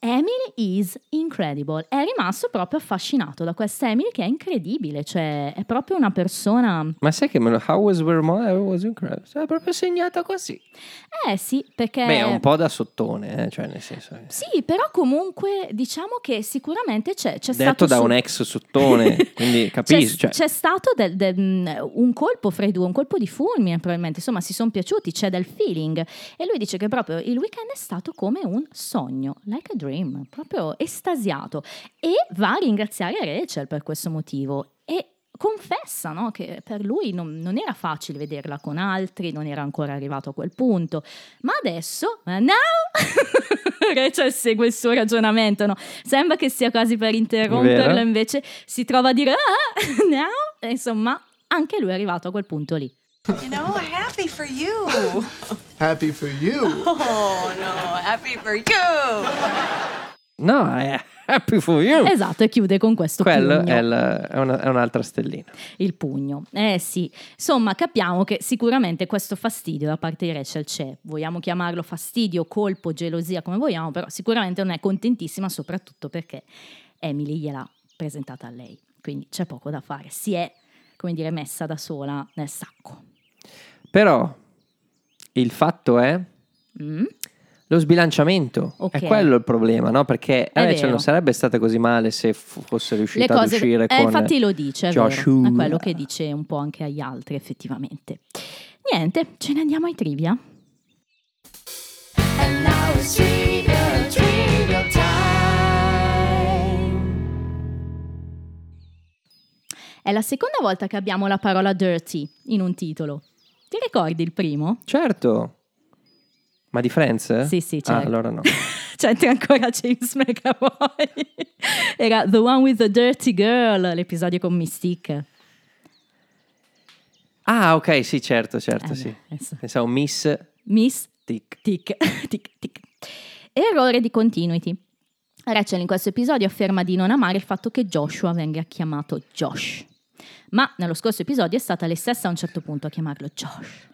Emily is incredible. È rimasto proprio affascinato da questa Emily che è incredibile, cioè è proprio una persona... Ma sai che me lo... How was Vermont? I was incredible. È proprio segnata così. Eh sì, perché... Beh, è un po' da sottone, eh, cioè nel senso... eh. Sì, però comunque diciamo che sicuramente c'è, c'è Detto stato... da su- un ex sottone, <laughs> quindi C'è, capisci. Cioè, c'è stato del- del- mh, un colpo fra i due, un colpo di fulmine probabilmente, insomma si sono piaciuti, c'è del feeling e lui dice che proprio il weekend è stato come un sogno, like a dream, proprio estasiato e va a ringraziare Rachel per questo motivo e confessa no, che per lui non, non era facile vederla con altri, non era ancora arrivato a quel punto, ma adesso, eh, now, <laughs> Rachel segue il suo ragionamento, no? sembra che sia quasi per interromperlo, Vero. invece si trova a dire ah, now, e insomma anche lui è arrivato a quel punto lì. You know, happy for you. <laughs> Happy for you. <laughs> Oh, no, happy for you. no, è happy for you. Esatto, e chiude con questo Quello pugno. è, è una- è un'altra stellina. il pugno. Eh sì, insomma capiamo che sicuramente questo fastidio da parte di Rachel c'è. Vogliamo chiamarlo fastidio, colpo, gelosia, come vogliamo, però sicuramente non è contentissima soprattutto perché Emily gliel'ha presentata a lei. Quindi c'è poco da fare. Si è, come dire, messa da sola nel sacco. Però il fatto è Mm? lo sbilanciamento. Ok. È quello il problema, no? Perché È Rachel vero. non sarebbe stata così male se f- fosse riuscita ad cose, uscire eh, con infatti lo dice, è vero, Joshua. è quello che dice un po' anche agli altri effettivamente. Niente, ce ne andiamo ai trivia. And now it's trivia, trivia time. È la seconda volta che abbiamo la parola dirty in un titolo. Ti ricordi il primo? Certo. Ma di Friends? Sì, sì, Ah, certo. allora no. <laughs> C'entra ancora James McAvoy. <laughs> Era The One with the Dirty Girl, l'episodio con Mystique. Ah, ok, sì, certo, certo, Eh, sì. adesso. Pensavo Miss Miss Tick. Tic, <laughs> tic, tic. Errore di continuity. Rachel in questo episodio afferma di non amare il fatto che Joshua venga chiamato Josh. Ma nello scorso episodio è stata lei stessa a un certo punto a chiamarlo Josh.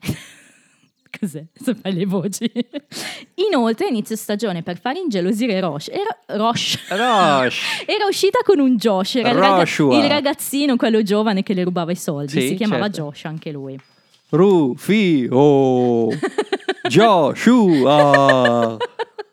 <laughs> Cos'è? Se fai le voci. Inoltre, inizio stagione, per far ingelosire Rosh, era, Rosh, Rosh. <laughs> era uscita con un Josh, era il, il ragazzino, quello giovane che le rubava i soldi. Sì, si chiamava certo. Josh anche lui. Rufio. <laughs> Joshua.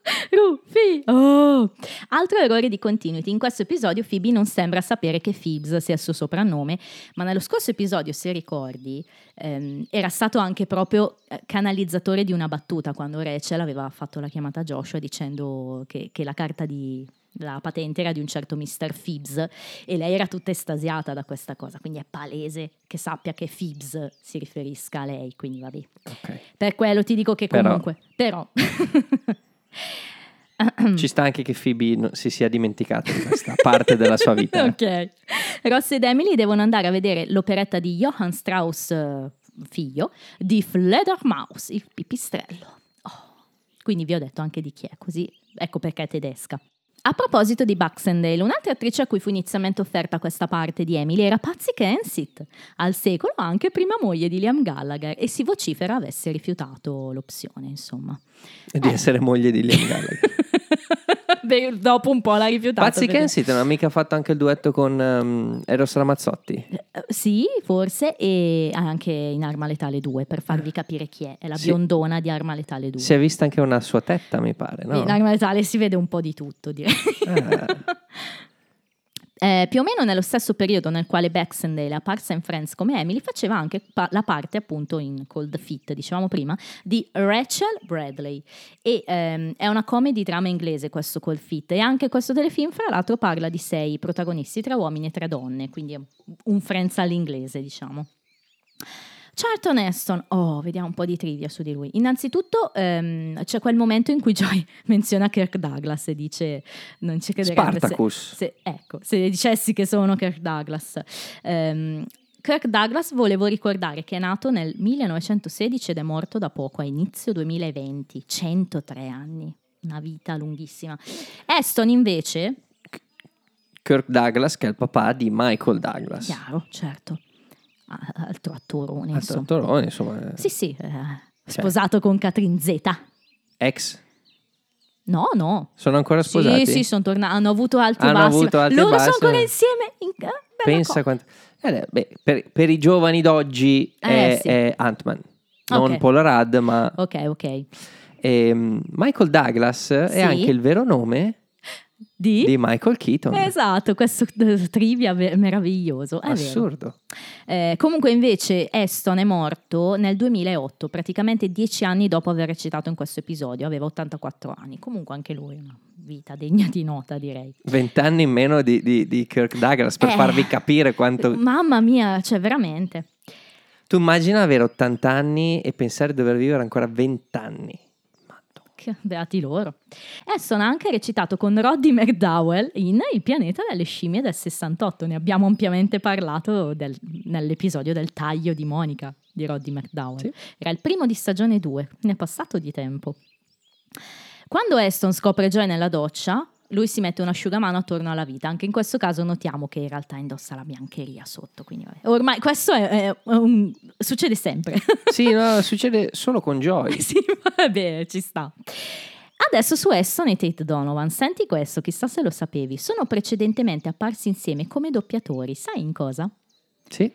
<laughs> Rufy! Oh! Altro errore di continuity. In questo episodio Phoebe non sembra sapere che Phoebs sia il suo soprannome, ma nello scorso episodio, se ricordi, ehm, era stato anche proprio eh, canalizzatore di una battuta quando Rachel aveva fatto la chiamata a Joshua dicendo che, che la carta di la patente era di un certo Mr. Phoebs e lei era tutta estasiata da questa cosa, quindi è palese che sappia che Phoebs si riferisca a lei, quindi vabbè. Ok. Per quello ti dico che Però- comunque, però <laughs> Ci sta anche che Phoebe si sia dimenticata di questa parte della sua vita. <laughs> ok. Ross ed Emily devono andare a vedere l'operetta di Johann Strauss, eh, figlio, di Fledermaus, il pipistrello. Oh, Quindi vi ho detto anche di chi è, così ecco perché è tedesca. A proposito di Baxendale, un'altra attrice a cui fu inizialmente offerta questa parte di Emily era Patsy Kensit, al secolo anche prima moglie di Liam Gallagher, e si vocifera avesse rifiutato l'opzione, insomma. E di essere moglie di Liam Gallagher. <laughs> Beh, dopo un po' l'ha rifiutato. Pazzi perché- Kensit non ha mica fatto anche il duetto con ehm, Eros Ramazzotti? Eh, Sì, forse, e anche in Arma Letale 2, per farvi capire chi è. È la Sì. biondona di Arma Letale 2. Si è vista anche una sua tetta, mi pare, no? In Arma Letale si vede un po' di tutto, direi. <laughs> Eh, più o meno nello stesso periodo nel quale Baxendale è apparsa in Friends come Emily, faceva anche pa- la parte appunto in Cold Fit, dicevamo prima, di Rachel Bradley. E ehm, è una comedy drama inglese questo Cold Fit e anche questo telefilm fra l'altro parla di sei protagonisti, tre uomini e tre donne, quindi un Friends all'inglese diciamo. Charlton Heston, oh, vediamo un po' di trivia su di lui. Innanzitutto ehm, c'è quel momento in cui Joy <laughs> menziona Kirk Douglas e dice: Non ci crederebbe se- Spartacus. se, ecco, se dicessi che sono Kirk Douglas. Ehm, Kirk Douglas volevo ricordare che è nato nel 1916 ed è morto da poco, a inizio 2020, 103 anni, una vita lunghissima. Aston invece, Kirk Douglas, che è il papà di Michael Douglas. chiaro, certo, altro attorone, Altro attorone, insomma, eh, Sì, sì, eh, sposato con Catherine Zeta. ex. No, no. Sono ancora sposati? Sì, sì, sono tornati, hanno avuto e Hanno bassi. avuto ma alti e Loro bassi, sono ancora insieme. In... Pensa quanto... Eh, beh, per, per i giovani d'oggi Eh, è, sì. è Ant-Man. Non Ok. Paul Rudd, ma Ok, ok. ehm, Michael Douglas Sì. è anche il vero nome Di? di Michael Keaton. Esatto, questo <laughs> trivia meraviglioso. È. Assurdo. Eh, comunque invece Aston è morto nel 2008, praticamente dieci anni dopo aver recitato in questo episodio, aveva 84 anni. Comunque anche lui una vita degna di nota, direi. Vent'anni in meno di, di- di Kirk Douglas per Eh. farvi capire quanto... <laughs> Mamma mia, cioè veramente. Tu immagina avere 80 anni e pensare di dover vivere ancora 20 anni. <laughs> Beati loro. Aston ha anche recitato con Roddy McDowell in Il pianeta delle scimmie del 68. Ne abbiamo ampiamente parlato del- nell'episodio del taglio di Monica di Roddy McDowell. Sì. Era il primo di stagione 2, ne è passato di tempo. Quando Aston scopre Joy nella doccia, lui si mette un asciugamano attorno alla vita. Anche in questo caso notiamo che in realtà indossa la biancheria sotto. Quindi vabbè. ormai questo è, è un- succede sempre. <laughs> Sì, no, <laughs> succede solo con Joy. <laughs> sì, vabbè, ci sta. Adesso su Esson e Tate Donovan, senti questo, chissà se lo sapevi, sono precedentemente apparsi insieme come doppiatori, sai in cosa? Sì,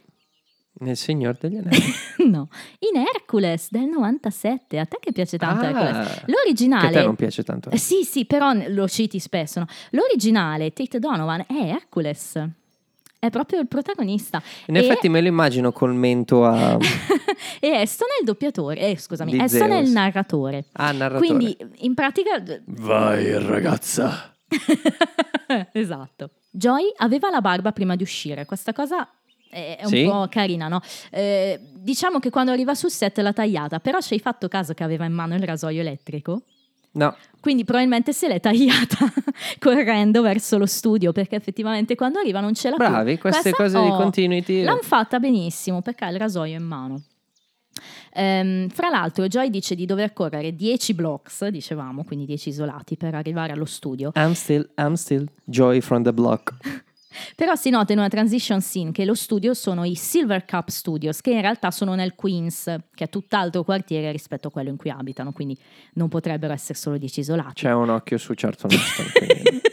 nel Signor degli Anelli. <laughs> no, in Hercules del 97, a te che piace tanto Ah, Hercules. Che a L'originale... te non piace tanto. Eh, Sì, sì, però lo citi spesso. no? L'originale, Tate Donovan, è Hercules. È proprio il protagonista. In E- effetti me lo immagino col mento a... <laughs> e Eston è il doppiatore, eh, scusami, Di Eston è il narratore. Ah, narratore. Quindi in pratica Vai, ragazza. <laughs> esatto. Joy aveva la barba prima di uscire, questa cosa è un Sì? po' carina, no? Eh, diciamo che quando arriva sul set l'ha tagliata, però ci hai fatto caso che aveva in mano il rasoio elettrico? No, Quindi probabilmente se l'è tagliata <laughs> correndo verso lo studio, perché effettivamente quando arriva non ce l'ha più. bravi, queste Questa- cose di oh, continuity... L'hanno fatta benissimo perché ha il rasoio in mano. Ehm, fra l'altro, Joy dice di dover correre 10 blocks, dicevamo, quindi 10 isolati per arrivare allo studio. I'm still, I'm still Joy from the block. <laughs> Però si nota in una transition scene che lo studio sono i Silver Cup Studios, che in realtà sono nel Queens, che è tutt'altro quartiere rispetto a quello in cui abitano, quindi non potrebbero essere solo 10 isolati. C'è un occhio su Charlton Heston. <laughs>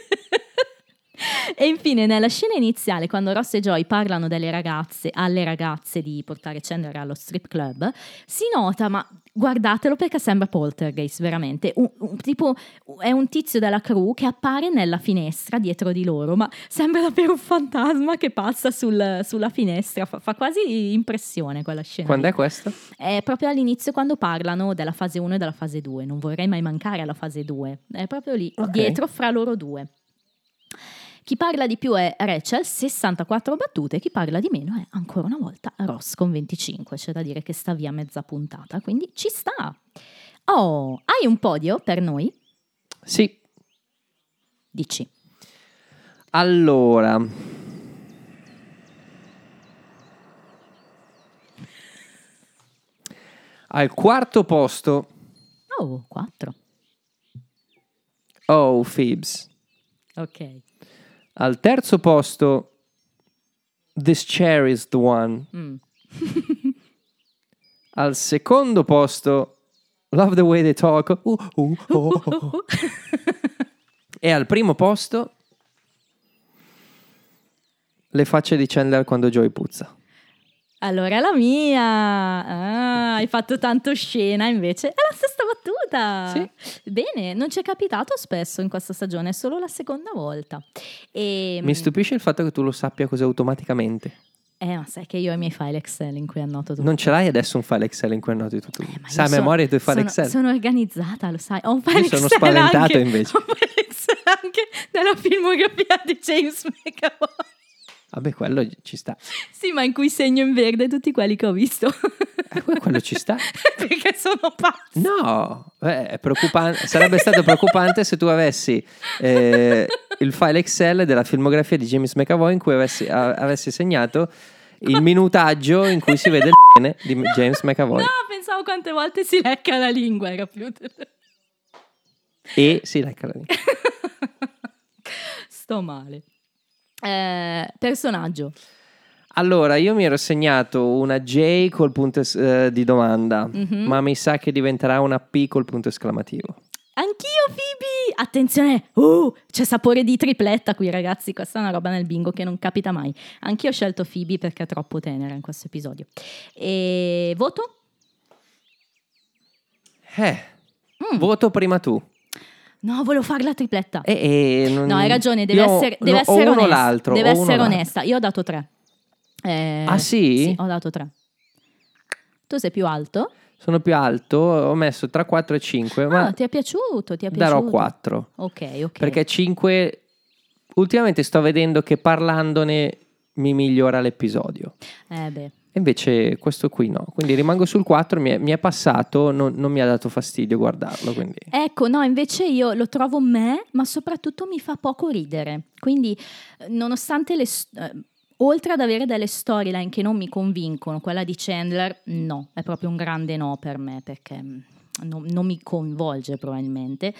E infine, nella scena iniziale, quando Ross e Joy parlano delle ragazze, alle ragazze di portare Chandler allo strip club, si nota, ma guardatelo perché sembra poltergeist, veramente. Un- un- tipo, è un tizio della crew che appare nella finestra dietro di loro, ma sembra davvero un fantasma che passa sul- sulla finestra. Fa, fa quasi impressione quella scena. Quando è questo? È proprio all'inizio quando parlano della fase 1 e della fase 2. Non vorrei mai mancare alla fase 2. È proprio lì, Ok. dietro fra loro due. Chi parla di più è Rachel, 64 battute, chi parla di meno è ancora una volta Ross con 25, c'è da dire che sta via mezza puntata, quindi ci sta. Oh, hai un podio per noi? Sì. Dici. Allora... Al quarto posto Oh, 4. Oh, Phoebes. Ok. Al terzo posto, This Chair is the One. Mm. <laughs> Al secondo posto, Love the Way They Talk. Uh, uh, oh, oh. <laughs> e al primo posto, Le facce di Chandler quando Joy puzza. Allora la mia. Ah, hai fatto tanto scena, invece è la stessa battuta. Bene, non ci è capitato spesso in questa stagione, è solo la seconda volta. E, Mi stupisce il fatto che tu lo sappia così automaticamente. Eh, ma sai che io ho i miei file Excel in cui annoto tutto. Non ce l'hai adesso un file Excel in cui annoti tutto. Eh, Sai a sono- memoria i tuoi file sono, Excel. Sono organizzata, lo sai. Ho un file Io sono Excel spaventato anche, invece. <laughs> Ho un file Excel anche della filmografia di James McAvoy. Vabbè, quello ci sta. Sì, ma in cui segno in verde tutti quelli che ho visto. Eh, que- quello ci sta. <laughs> Perché sono pazza. No, eh, è preoccupante. sarebbe stato preoccupante se tu avessi eh, il file Excel della filmografia di James McAvoy in cui avessi, a- avessi segnato il minutaggio in cui si vede il pene di James McAvoy. No, pensavo quante volte si lecca la lingua, era più... E si lecca la lingua. <laughs> Sto male. Eh, personaggio. Allora, io mi ero segnato una J col punto es- eh, di domanda, Mhm. ma mi sa che diventerà una P col punto esclamativo. Anch'io, Phoebe! Attenzione! Uh, c'è sapore di tripletta qui, ragazzi. Questa è una roba nel bingo che non capita mai. Anch'io ho scelto Phoebe perché è troppo tenera in questo episodio. E voto? Eh, Mm. voto prima tu. No, volevo fare la tripletta. E, e non- No, hai ragione, deve io- essere, deve no, essere o uno o onesta. l'altro. Deve essere onesta. Io ho dato tre. Eh, Ah, sì? Sì, ho dato tre. Tu sei più alto? Sono più alto, ho messo tra 4 e 5, ma Ah, ti è piaciuto? Ti è piaciuto? darò 4. Ok, ok. Perché 5 ultimamente sto vedendo che parlandone mi migliora l'episodio. Eh beh. Invece questo qui no. Quindi rimango sul 4, mi è, mi è passato, non, non mi ha dato fastidio guardarlo. Quindi. Ecco, no, invece io lo trovo me, ma soprattutto mi fa poco ridere. Quindi, eh, nonostante le... eh, oltre ad avere delle storyline che non mi convincono, quella di Chandler, no, è proprio un grande no per me, perché mm, non, non mi coinvolge probabilmente.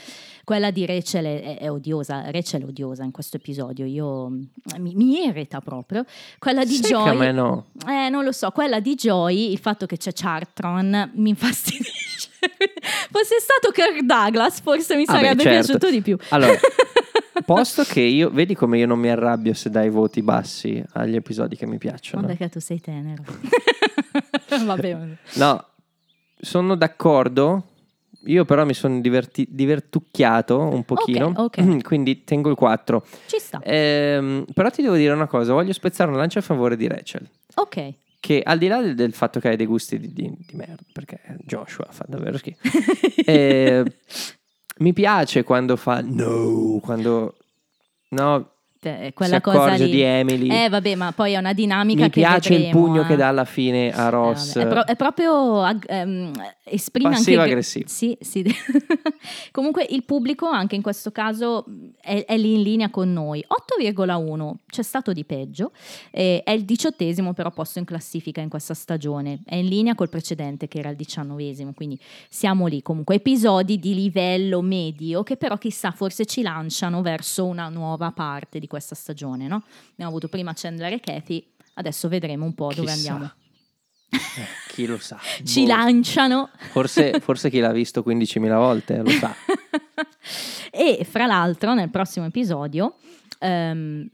Quella di Rachel è, è- odiosa, Rachel è odiosa in questo episodio, io, mm, mi, mi irrita proprio. Quella di che Joy... a me no. Eh, non lo so, quella di Joy, il fatto che c'è Chartron mi infastidisce. <laughs> Fosse stato Kirk Douglas, forse mi Ah, beh, sarebbe certo. piaciuto di più. Allora, <laughs> posto che io, vedi come io non mi arrabbio se dai voti bassi agli episodi che mi Ma piacciono. perché tu sei tenero. <laughs> Vabbè. No, sono d'accordo. Io però mi sono diverti- divertucchiato un pochino, ok. <clears throat> quindi tengo il 4. ci sta. Ehm, però ti devo dire una cosa, voglio spezzare una lancia a favore di Rachel. Ok. Che al di là del, del fatto che hai dei gusti di, di- di merda, perché Joshua fa davvero schifo, <laughs> eh, mi piace quando fa no, quando no, Quella si cosa lì. di Emily. Eh, vabbè, ma poi è una dinamica mi che piace il vedremo, pugno eh. che dà alla fine a Eh, Ross. È, pro- è proprio ag- ehm, esprime Passivo anche aggressivo. Sì, sì. <laughs> Comunque il pubblico anche in questo caso è, è lì in linea con noi. 8,1 c'è stato di peggio. eh, è il diciottesimo però posto in classifica in questa stagione. È in linea col precedente che era il diciannovesimo. Quindi siamo lì. Comunque episodi di livello medio che però chissà forse ci lanciano verso una nuova parte di questa stagione. No? Abbiamo avuto prima Chandler e Kathy. Adesso vedremo un po' dove Chissà. andiamo. Eh, chi lo sa? <laughs> Ci Boh. lanciano. Forse, forse chi l'ha visto 15.000 volte lo sa. <laughs> e fra l'altro nel prossimo episodio <laughs> ridi?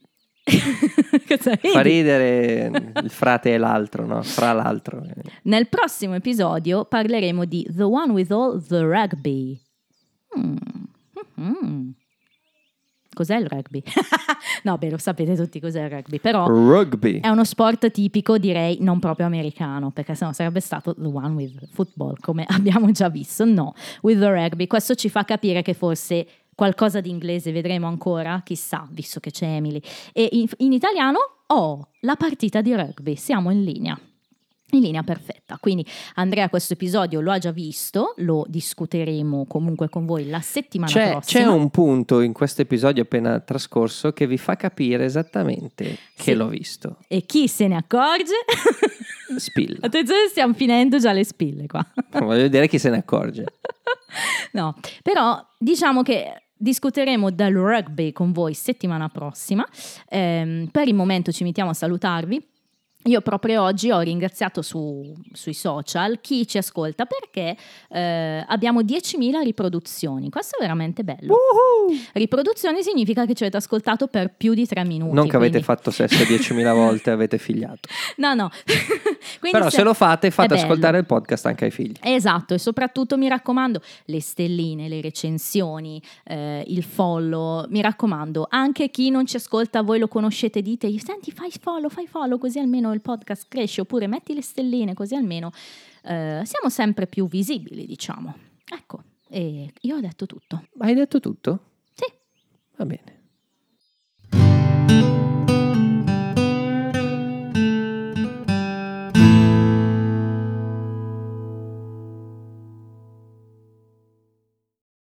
Fa ridere il frate e l'altro, no? Fra l'altro. nel prossimo episodio parleremo di The One with All the Rugby Mm. Mhm. Cos'è il rugby? <laughs> no beh lo sapete tutti cos'è il rugby però Rugby. è uno sport tipico direi non proprio americano perché sennò sarebbe stato The One with Football come <laughs> abbiamo già visto. No with the rugby. Questo ci fa capire che forse qualcosa di inglese vedremo ancora chissà visto che c'è Emily. E in, in italiano oh la partita di rugby. Siamo in linea in linea perfetta, quindi Andrea questo episodio lo ha già visto, lo discuteremo comunque con voi la settimana C'è, prossima. c'è un punto in questo episodio appena trascorso che vi fa capire esattamente che Sì. l'ho visto. E chi se ne accorge? <laughs> Spilla. Attenzione, stiamo finendo già le spille qua. Voglio vedere chi se ne accorge. <laughs> No, però diciamo che discuteremo del rugby con voi settimana prossima. Ehm, per il momento ci mettiamo a salutarvi. Io proprio oggi ho ringraziato su- sui social chi ci ascolta perché eh, abbiamo 10.000 riproduzioni. Questo è veramente bello. Riproduzioni significa che ci avete ascoltato per più di 3 minuti. Non che avete quindi- fatto sesso 10.000 <laughs> volte e avete figliato. No, no. <laughs> Però se lo fate, fate ascoltare il podcast anche ai figli. Esatto, e soprattutto mi raccomando le stelline, le recensioni, eh, il follow, mi raccomando, anche chi non ci ascolta, voi lo conoscete, dite, senti fai follow, fai follow, così almeno il podcast cresce oppure metti le stelline così almeno eh, siamo sempre più visibili, diciamo. Ecco, e io ho detto tutto. Hai detto tutto? Sì. Va bene.